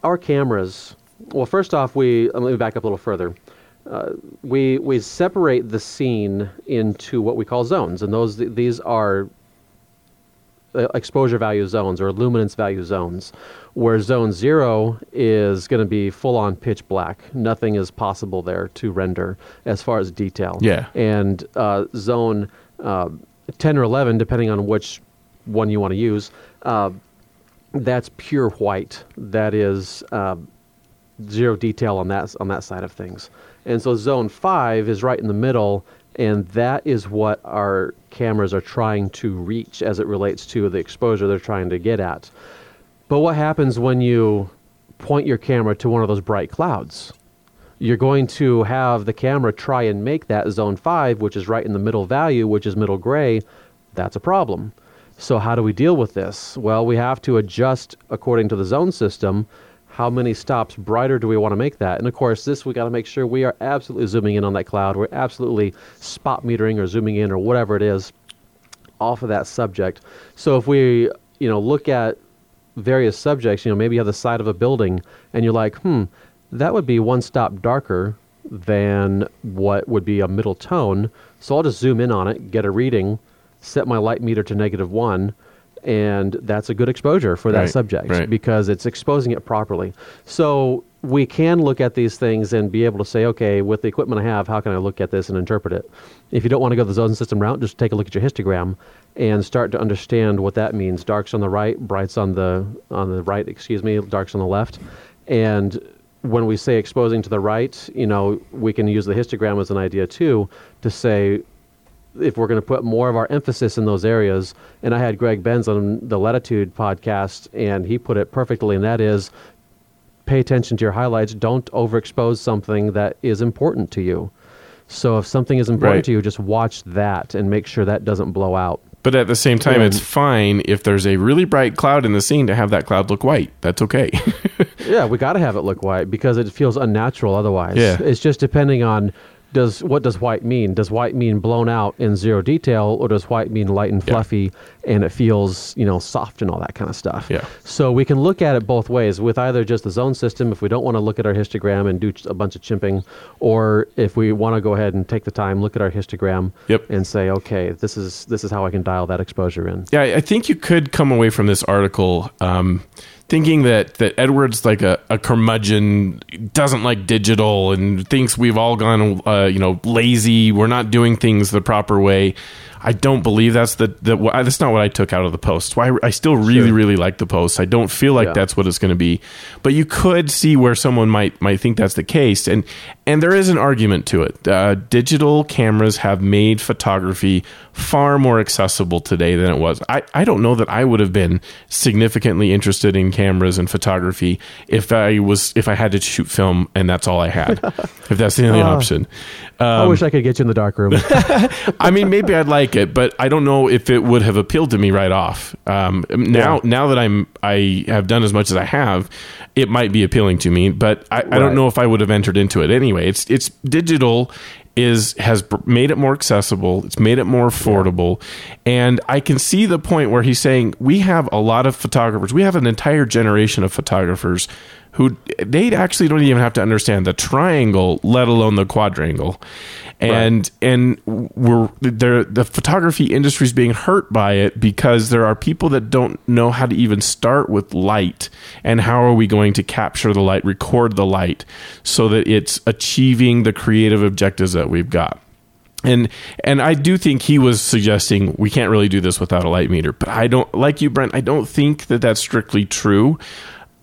our cameras. Well, first off, we let me back up a little further uh, we we separate the scene into what we call zones, and those these are uh, exposure value zones or luminance value zones, where zone zero is going to be full on pitch black. Nothing is possible there to render as far as detail. Yeah. And uh, zone 10 or 11, depending on which one you want to use, uh, that's pure white. That is uh, zero detail on that on that side of things. And so zone five is right in the middle, and that is what our cameras are trying to reach as it relates to the exposure they're trying to get at. But what happens when you point your camera to one of those bright clouds? You're going to have the camera try and make that zone five, which is right in the middle value, which is middle gray. That's a problem. So, how do we deal with this? Well, we have to adjust according to the zone system how many stops brighter do we want to make that? And of course, this we got to make sure we are absolutely zooming in on that cloud. We're absolutely spot metering or zooming in or whatever it is off of that subject. So if we, you know, look at various subjects, you know, maybe you have the side of a building and you're like, hmm, that would be one stop darker than what would be a middle tone. So I'll just zoom in on it, get a reading, set my light meter to negative one, and that's a good exposure for that Right, subject right. because it's exposing it properly. So we can look at these things and be able to say, okay, with the equipment I have, how can I look at this and interpret it? If you don't want to go the zone system route, just take a look at your histogram and start to understand what that means. Darks on the right, brights on the on the right, excuse me, darks on the left. And when we say exposing to the right, you know, we can use the histogram as an idea too to say if we're going to put more of our emphasis in those areas. And I had Greg Benz on the Latitude podcast, and he put it perfectly, and that is pay attention to your highlights. Don't overexpose something that is important to you. So if something is important Right. to you, just watch that and make sure that doesn't blow out. But at the same time, Yeah. it's fine if there's a really bright cloud in the scene to have that cloud look white. That's okay. Yeah, we got to have it look white because it feels unnatural otherwise. Yeah. It's just depending on does what does white mean? Does white mean blown out in zero detail or does white mean light and Yeah. fluffy and it feels, you know, soft and all that kind of stuff. Yeah. So we can look at it both ways with either just the zone system if we don't want to look at our histogram and do a bunch of chimping or if we want to go ahead and take the time look at our histogram Yep. and say, okay, this is this is how I can dial that exposure in. Yeah, I think you could come away from this article um, thinking that that Edward's like a, a curmudgeon, doesn't like digital, and thinks we've all gone, uh, you know, lazy. We're not doing things the proper way. I don't believe that's the, the that's not what I took out of the post. Why I still really Sure. really like the post. I don't feel like Yeah. that's what it's going to be, but you could see where someone might might think that's the case, and and there is an argument to it. Uh, digital cameras have made photography far more accessible today than it was. I, I don't know that I would have been significantly interested in cameras and photography if I was if I had to shoot film and that's all I had. if that's the only Ah. option. I Um, wish I could get you in the dark room. I mean, maybe I'd like it, but I don't know if it would have appealed to me right off. Um, now, Yeah. now that I'm, I have done as much as I have, it might be appealing to me, but I, I don't know if I would have entered into it anyway. It's, it's digital is has made it more accessible. It's made it more affordable, and I can see the point where he's saying we have a lot of photographers. We have an entire generation of photographers who they actually don't even have to understand the triangle, let alone the quadrangle. And and we're there the photography industry is being hurt by it because there are people that don't know how to even start with light and how are we going to capture the light, record the light so that it's achieving the creative objectives that we've got and and I do think he was suggesting we can't really do this without a light meter. But I don't like you, Brent. I don't think that that's strictly true.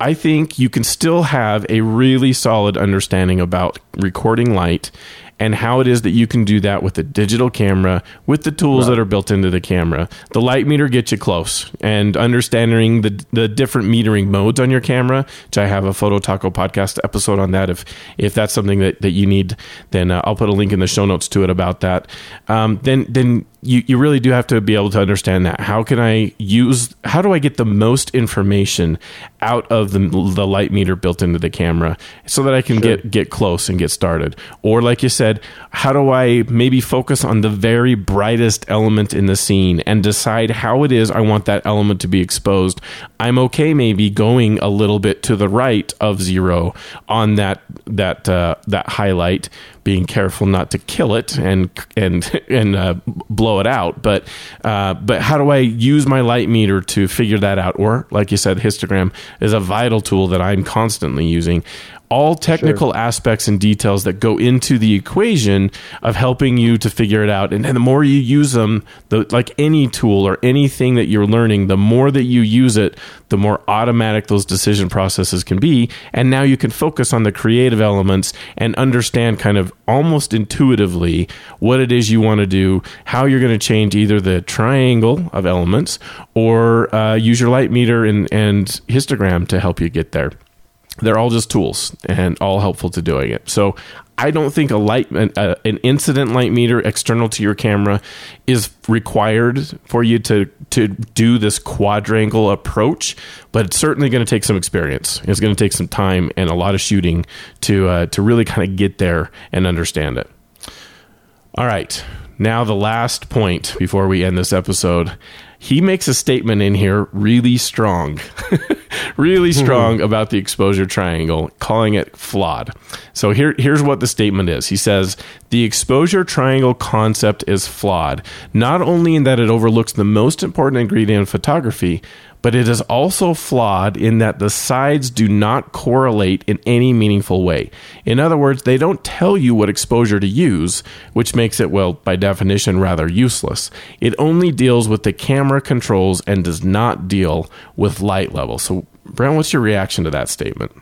I think you can still have a really solid understanding about recording light and how it is that you can do that with a digital camera with the tools that are built into the camera. The light meter gets you close, and understanding the the different metering modes on your camera, which I have a Photo Taco podcast episode on that. If if that's something that, that you need, then uh, I'll put a link in the show notes to it about that. Um, then then you, you really do have to be able to understand that. How can I use? How do I get the most information out of the the light meter built into the camera so that I can get get close and get started? Or like you said, how do I maybe focus on the very brightest element in the scene and decide how it is I want that element to be exposed? I'm okay maybe going a little bit to the right of zero on that that uh, that highlight being careful not to kill it and and and uh, blow it out. But uh, but how do I use my light meter to figure that out? Or like you said, histogram is a vital tool that I'm constantly using. All technical aspects and details that go into the equation of helping you to figure it out, and, and the more you use them, the like any tool or anything that you're learning, the more that you use it, the more automatic those decision processes can be. And now you can focus on the creative elements and understand kind of almost intuitively what it is you want to do, how you're going to change either the triangle of elements or uh, use your light meter and, and histogram to help you get there. They're all just tools and all helpful to doing it. So I don't think a light an, uh, an incident light meter external to your camera is required for you to to do this quadrangle approach, but it's certainly going to take some experience. It's going to take some time and a lot of shooting to uh, to really kind of get there and understand it. All right. Now the last point before we end this episode he makes a statement in here really strong, really hmm. strong about the exposure triangle, calling it flawed. So here, here's what the statement is. He says the exposure triangle concept is flawed, not only in that it overlooks the most important ingredient in photography, but it is also flawed in that the sides do not correlate in any meaningful way. In other words, they don't tell you what exposure to use, which makes it, well, by definition, rather useless. It only deals with the camera controls and does not deal with light level. So, Brent, what's your reaction to that statement?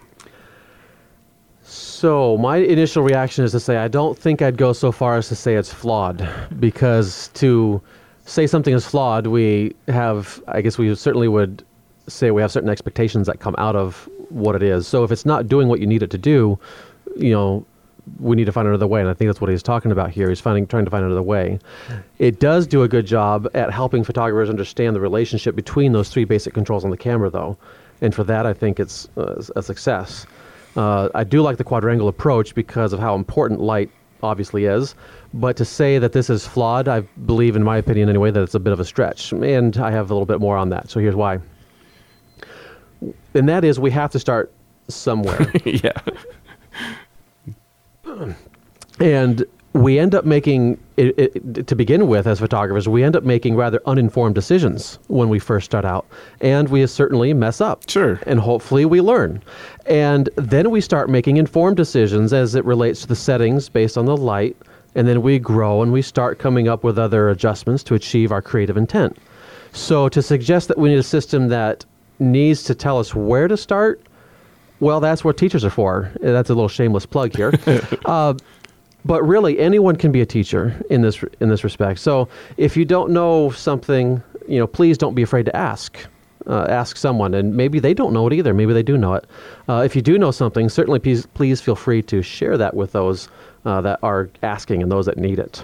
So, my initial reaction is to say I don't think I'd go so far as to say it's flawed because to say something is flawed, we have, I guess we certainly would say we have certain expectations that come out of what it is. So if it's not doing what you need it to do, you know, we need to find another way. And I think that's what he's talking about here. He's finding, trying to find another way. It does do a good job at helping photographers understand the relationship between those three basic controls on the camera, though. And for that, I think it's uh, a success. Uh, I do like the quadrangle approach because of how important light obviously is. But to say that this is flawed, I believe, in my opinion anyway, that it's a bit of a stretch. And I have a little bit more on that. So here's why. And that is we have to start somewhere. yeah. And we end up making it, it, to begin with as photographers we end up making rather uninformed decisions when we first start out. And we certainly mess up. Sure. And hopefully we learn. And then we start making informed decisions as it relates to the settings based on the light. And then we grow and we start coming up with other adjustments to achieve our creative intent. So to suggest that we need a system that needs to tell us where to start well, that's what teachers are for. That's a little shameless plug here. uh, but really anyone can be a teacher in this in this respect. So if you don't know something, you know, please don't be afraid to ask. Uh, ask someone, and maybe they don't know it either. Maybe they do know it. Uh, if you do know something, certainly please, please feel free to share that with those uh, that are asking and those that need it.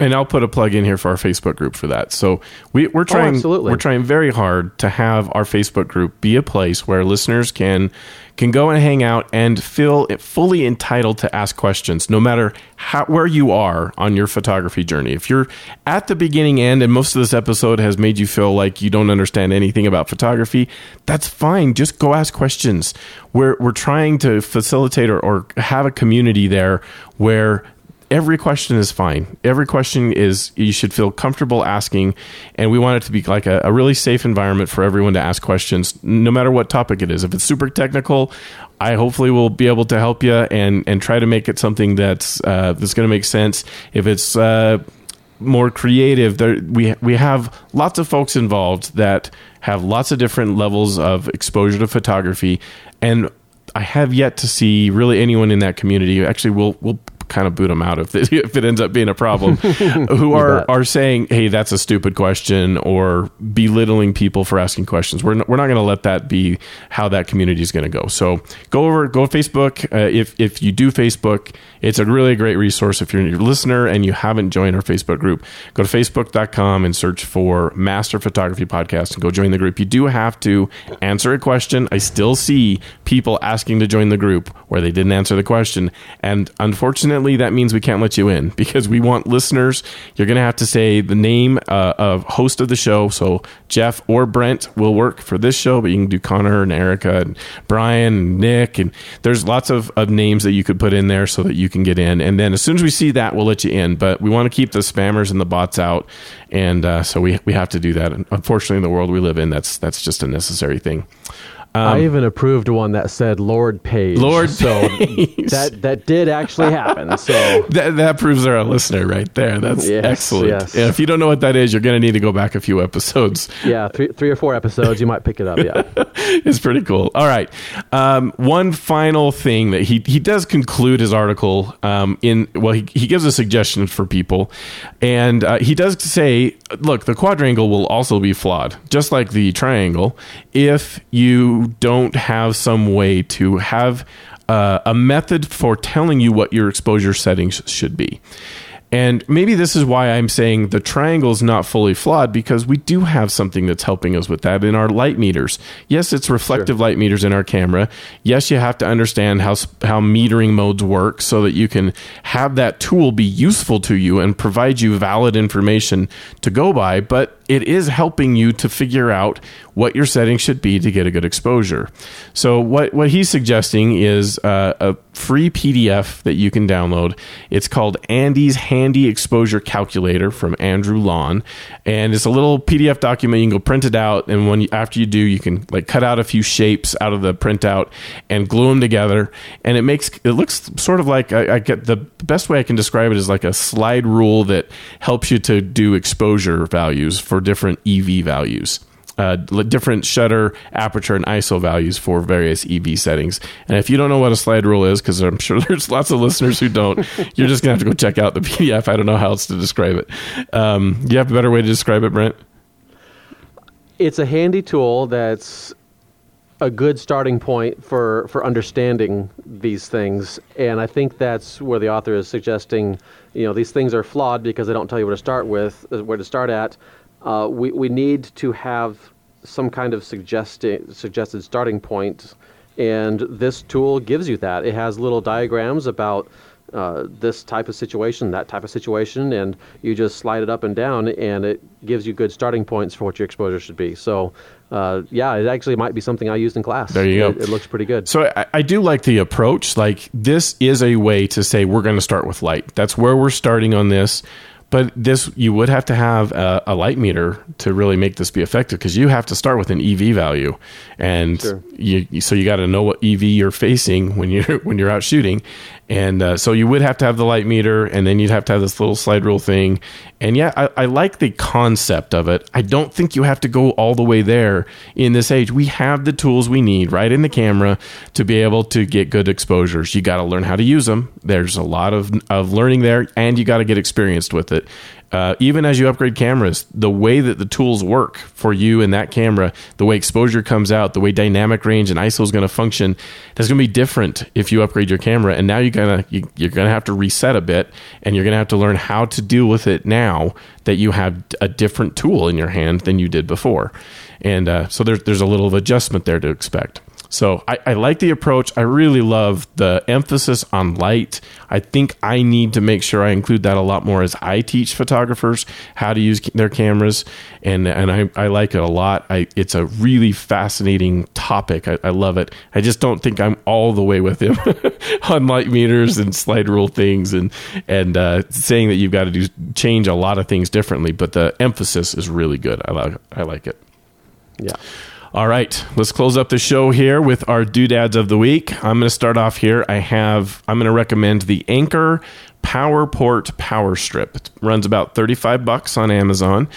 And I'll put a plug in here for our Facebook group for that. So we, we're oh, trying, oh, we're trying very hard to have our Facebook group be a place where listeners can can go and hang out and feel fully entitled to ask questions, no matter how, where you are on your photography journey. If you're at the beginning end and most of this episode has made you feel like you don't understand anything about photography, that's fine. Just go ask questions. We're we're trying to facilitate or, or have a community there where every question is fine. Every question is you should feel comfortable asking, and we want it to be like a, a, really safe environment for everyone to ask questions, no matter what topic it is. If it's super technical, I hopefully will be able to help you and and try to make it something that's uh, that's going to make sense. If it's uh, more creative, there, we we have lots of folks involved that have lots of different levels of exposure to photography, and I have yet to see really anyone in that community. Actually, we'll we'll kind of boot them out if, it, if it ends up being a problem, who are, are saying, hey, that's a stupid question or belittling people for asking questions. We're, we're not going to let that be how that community is going to go. So go over, go to Facebook. Uh, if, if you do Facebook, it's a really great resource. If you're a listener and you haven't joined our Facebook group, go to facebook.com and search for Master Photography Podcast and go join the group. You do have to answer a question. I still see people asking to join the group where they didn't answer the question. And unfortunately, that means we can't let you in because we want listeners. You're going to have to say the name uh, of host of the show. So Jeff or Brent will work for this show, but you can do Connor and Erica and Brian and Nick. And there's lots of, of names that you could put in there so that you can get in. And then as soon as we see that, we'll let you in. But we want to keep the spammers and the bots out. And uh, so we, we have to do that. And unfortunately, in the world we live in, that's, that's just a necessary thing. Um, I even approved one that said Lord Page. Lord so Page. that that did actually happen. So that that proves they're a listener right there. That's yes, excellent. Yes. Yeah, if you don't know what that is, you're going to need to go back a few episodes. Yeah, three three or four episodes, you might pick it up. Yeah, it's pretty cool. All right, um, one final thing that he he does conclude his article um, in well he he gives a suggestion for people, and uh, he does say, look, the quadrangle will also be flawed, just like the triangle, if you you don't have some way to have uh, a method for telling you what your exposure settings should be. And maybe this is why I'm saying the triangle is not fully flawed because we do have something that's helping us with that in our light meters. Yes, it's reflective sure. light meters in our camera. Yes, you have to understand how how metering modes work so that you can have that tool be useful to you and provide you valid information to go by, but it is helping you to figure out what your settings should be to get a good exposure. So what what he's suggesting is uh, a free PDF that you can download. It's called Andy's Handy Exposure Calculator from Andrew Lawn, and it's a little PDF document. You can go print it out, and when you, after you do, you can like cut out a few shapes out of the printout and glue them together, and it makes it looks sort of like I, I get the best way I can describe it is like a slide rule that helps you to do exposure values for different EV values uh, different shutter, aperture, and ISO values for various EV settings. And if you don't know what a slide rule is, because I'm sure there's lots of listeners who don't, you're just gonna have to go check out the PDF. I don't know how else to describe it. Um, do you have a better way to describe it, Brent? It's a handy tool that's a good starting point for for understanding these things, and I think that's where the author is suggesting. You know, these things are flawed because they don't tell you where to start with, where to start at uh, we, we need to have some kind of suggested, suggested starting point, and this tool gives you that. It has little diagrams about uh, this type of situation, that type of situation, and you just slide it up and down, and it gives you good starting points for what your exposure should be. So, uh, yeah, it actually might be something I used in class. There you go. It, it looks pretty good. So I, I, do like the approach. Like this is a way to say we're going to start with light. That's where we're starting on this. But this, you would have to have a, a light meter to really make this be effective because you have to start with an EV value, and sure. you, so you got to know what EV you're facing when you're when you're out shooting, and uh, so you would have to have the light meter, and then you'd have to have this little slide rule thing. And yeah, I, I, like the concept of it. I don't think you have to go all the way there in this age. We have the tools we need right in the camera to be able to get good exposures. You got to learn how to use them. There's a lot of, of learning there, and you got to get experienced with it uh, even as you upgrade cameras, the way that the tools work for you in that camera, the way exposure comes out, the way dynamic range and ISO is going to function, that's going to be different if you upgrade your camera. And now you're gonna you, you're gonna have to reset a bit, and you're gonna have to learn how to deal with it now that you have a different tool in your hand than you did before. And uh, so there's there's a little of adjustment there to expect. So I, I, like the approach. I really love the emphasis on light. I think I need to make sure I include that a lot more as I teach photographers how to use their cameras, and and I, I like it a lot. I, it's a really fascinating topic. I, I love it. I just don't think I'm all the way with him on light meters and slide rule things and and uh, saying that you've got to do change a lot of things differently. But the emphasis is really good. I like I like it. Yeah. All right, let's close up the show here with our doodads of the week. I'm going to start off here. I have I'm going to recommend the Anker PowerPort Power Strip. It runs about 35 bucks on Amazon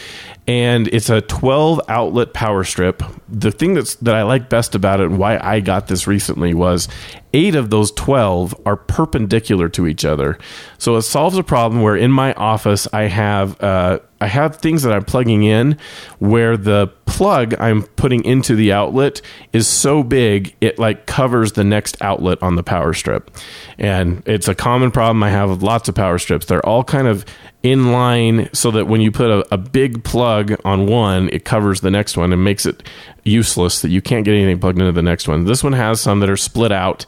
and it's a 12 outlet power strip. The thing that's that I like best about it and why I got this recently was 8 of those 12 are perpendicular to each other. So it solves a problem where in my office I have uh, I have things that I'm plugging in where the plug I'm putting into the outlet is so big it like covers the next outlet on the power strip. And it's a common problem I have with lots of power strips. They're all kind of in line so that when you put a, a, big plug on one, it covers the next one and makes it useless that you can't get anything plugged into the next one. This one has some that are split out,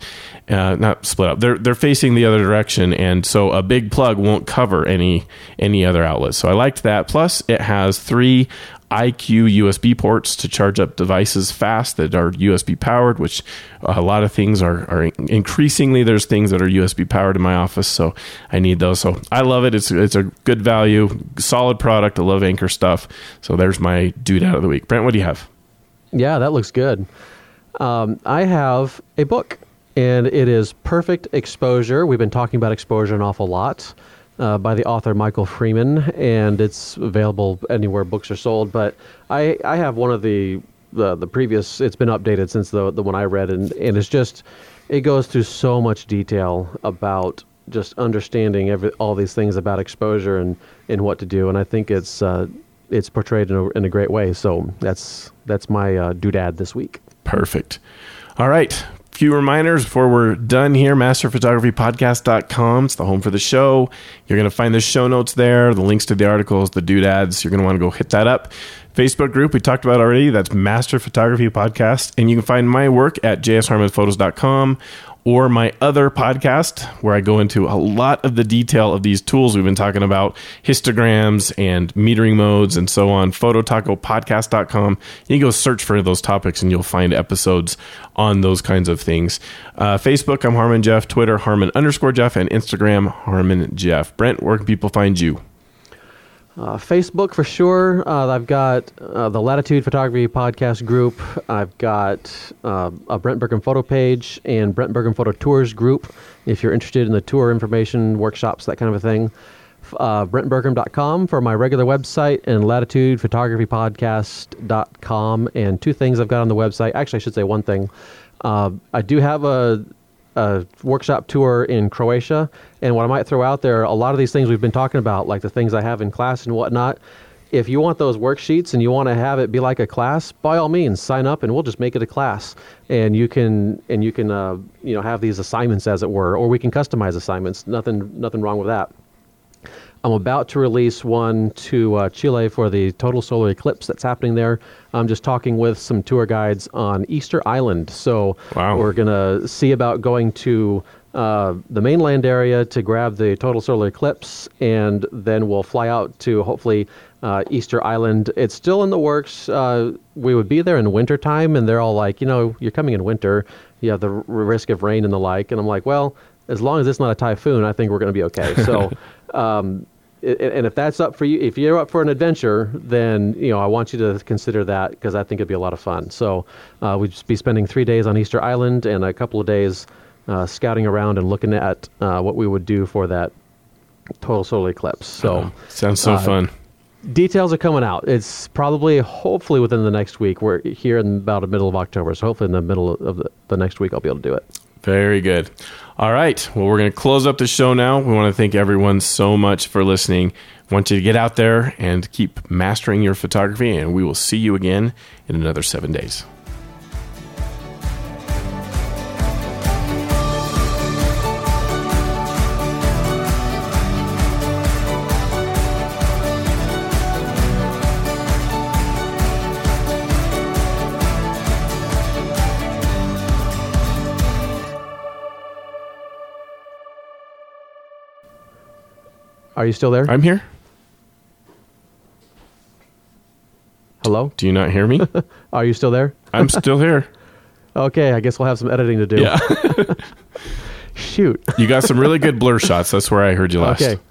uh, not split out. They're they're facing the other direction, and so a big plug won't cover any any other outlet. So I liked that. Plus, it has three IQ USB ports to charge up devices fast that are USB powered, which a lot of things are, are increasingly there's things that are USB powered in my office, so I need those. So I love it. It's it's a good value, solid product. I love Anker stuff. So there's my dude out of the week. Brent, what do you have? Yeah, that looks good. Um, I have a book, and it is Perfect Exposure. We've been talking about exposure an awful lot uh, by the author Michael Freeman, and it's available anywhere books are sold. But I, I have one of the, the the previous. It's been updated since the the one I read, and and it's just it goes through so much detail about just understanding every all these things about exposure and and what to do. And I think it's uh, it's portrayed in a, in a great way. So that's that's my uh, doodad this week. Perfect. All right. Few reminders before we're done here. Masterphotographypodcast.com. It's the home for the show. You're going to find the show notes there, the links to the articles, the doodads. You're going to want to go hit that up. Facebook group we talked about already. That's Master Photography Podcast. And you can find my work at jsharmonphotos.com or my other podcast where I go into a lot of the detail of these tools we've been talking about histograms and metering modes and so on. Phototacopodcast.com. You can go search for those topics and you'll find episodes on those kinds of things. Uh, Facebook, I'm Harmon Jeff. Twitter, Harmon underscore Jeff. And Instagram, Harmon Jeff. Brent, where can people find you? Uh, Facebook for sure. Uh, I've got uh, the Latitude Photography Podcast group. I've got uh, a Brent Bergherm photo page and Brent Bergherm photo tours group. If you're interested in the tour information, workshops, that kind of a thing. Uh, BrentBergherm.com for my regular website and LatitudePhotographyPodcast.com. And two things I've got on the website. Actually, I should say one thing. Uh, I do have a a workshop tour in Croatia. And what I might throw out there, a lot of these things we've been talking about, like the things I have in class and whatnot. If you want those worksheets and you want to have it be like a class, by all means, sign up and we'll just make it a class. And you can and you can uh, you know have these assignments as it were, or we can customize assignments. Nothing nothing wrong with that. I'm about to release one to uh, Chile for the total solar eclipse that's happening there. I'm just talking with some tour guides on Easter Island. So Wow. we're going to see about going to uh, the mainland area to grab the total solar eclipse, and then we'll fly out to hopefully uh, Easter Island. It's still in the works. Uh, we would be there in wintertime, and they're all like, you know, you're coming in winter. You have the r- risk of rain and the like. And I'm like, well, as long as it's not a typhoon, I think we're going to be okay. So, um, and if that's up for you, if you're up for an adventure, then you know I want you to consider that because I think it'd be a lot of fun. So, uh, we'd be spending three days on Easter Island and a couple of days uh, scouting around and looking at uh, what we would do for that total solar eclipse. So, Sounds so Uh, fun. details are coming out. It's probably, hopefully, within the next week. We're here in about the middle of October, so hopefully in the middle of the, the next week I'll be able to do it. Very good. All right. Well, we're going to close up the show now. We want to thank everyone so much for listening. I want you to get out there and keep mastering your photography, and we will see you again in another seven days. Are you still there? I'm here. Hello? Do you not hear me? Are you still there? I'm still here. Okay, I guess we'll have some editing to do. Yeah. Shoot. You got some really good blur shots. That's where I heard you last. Okay.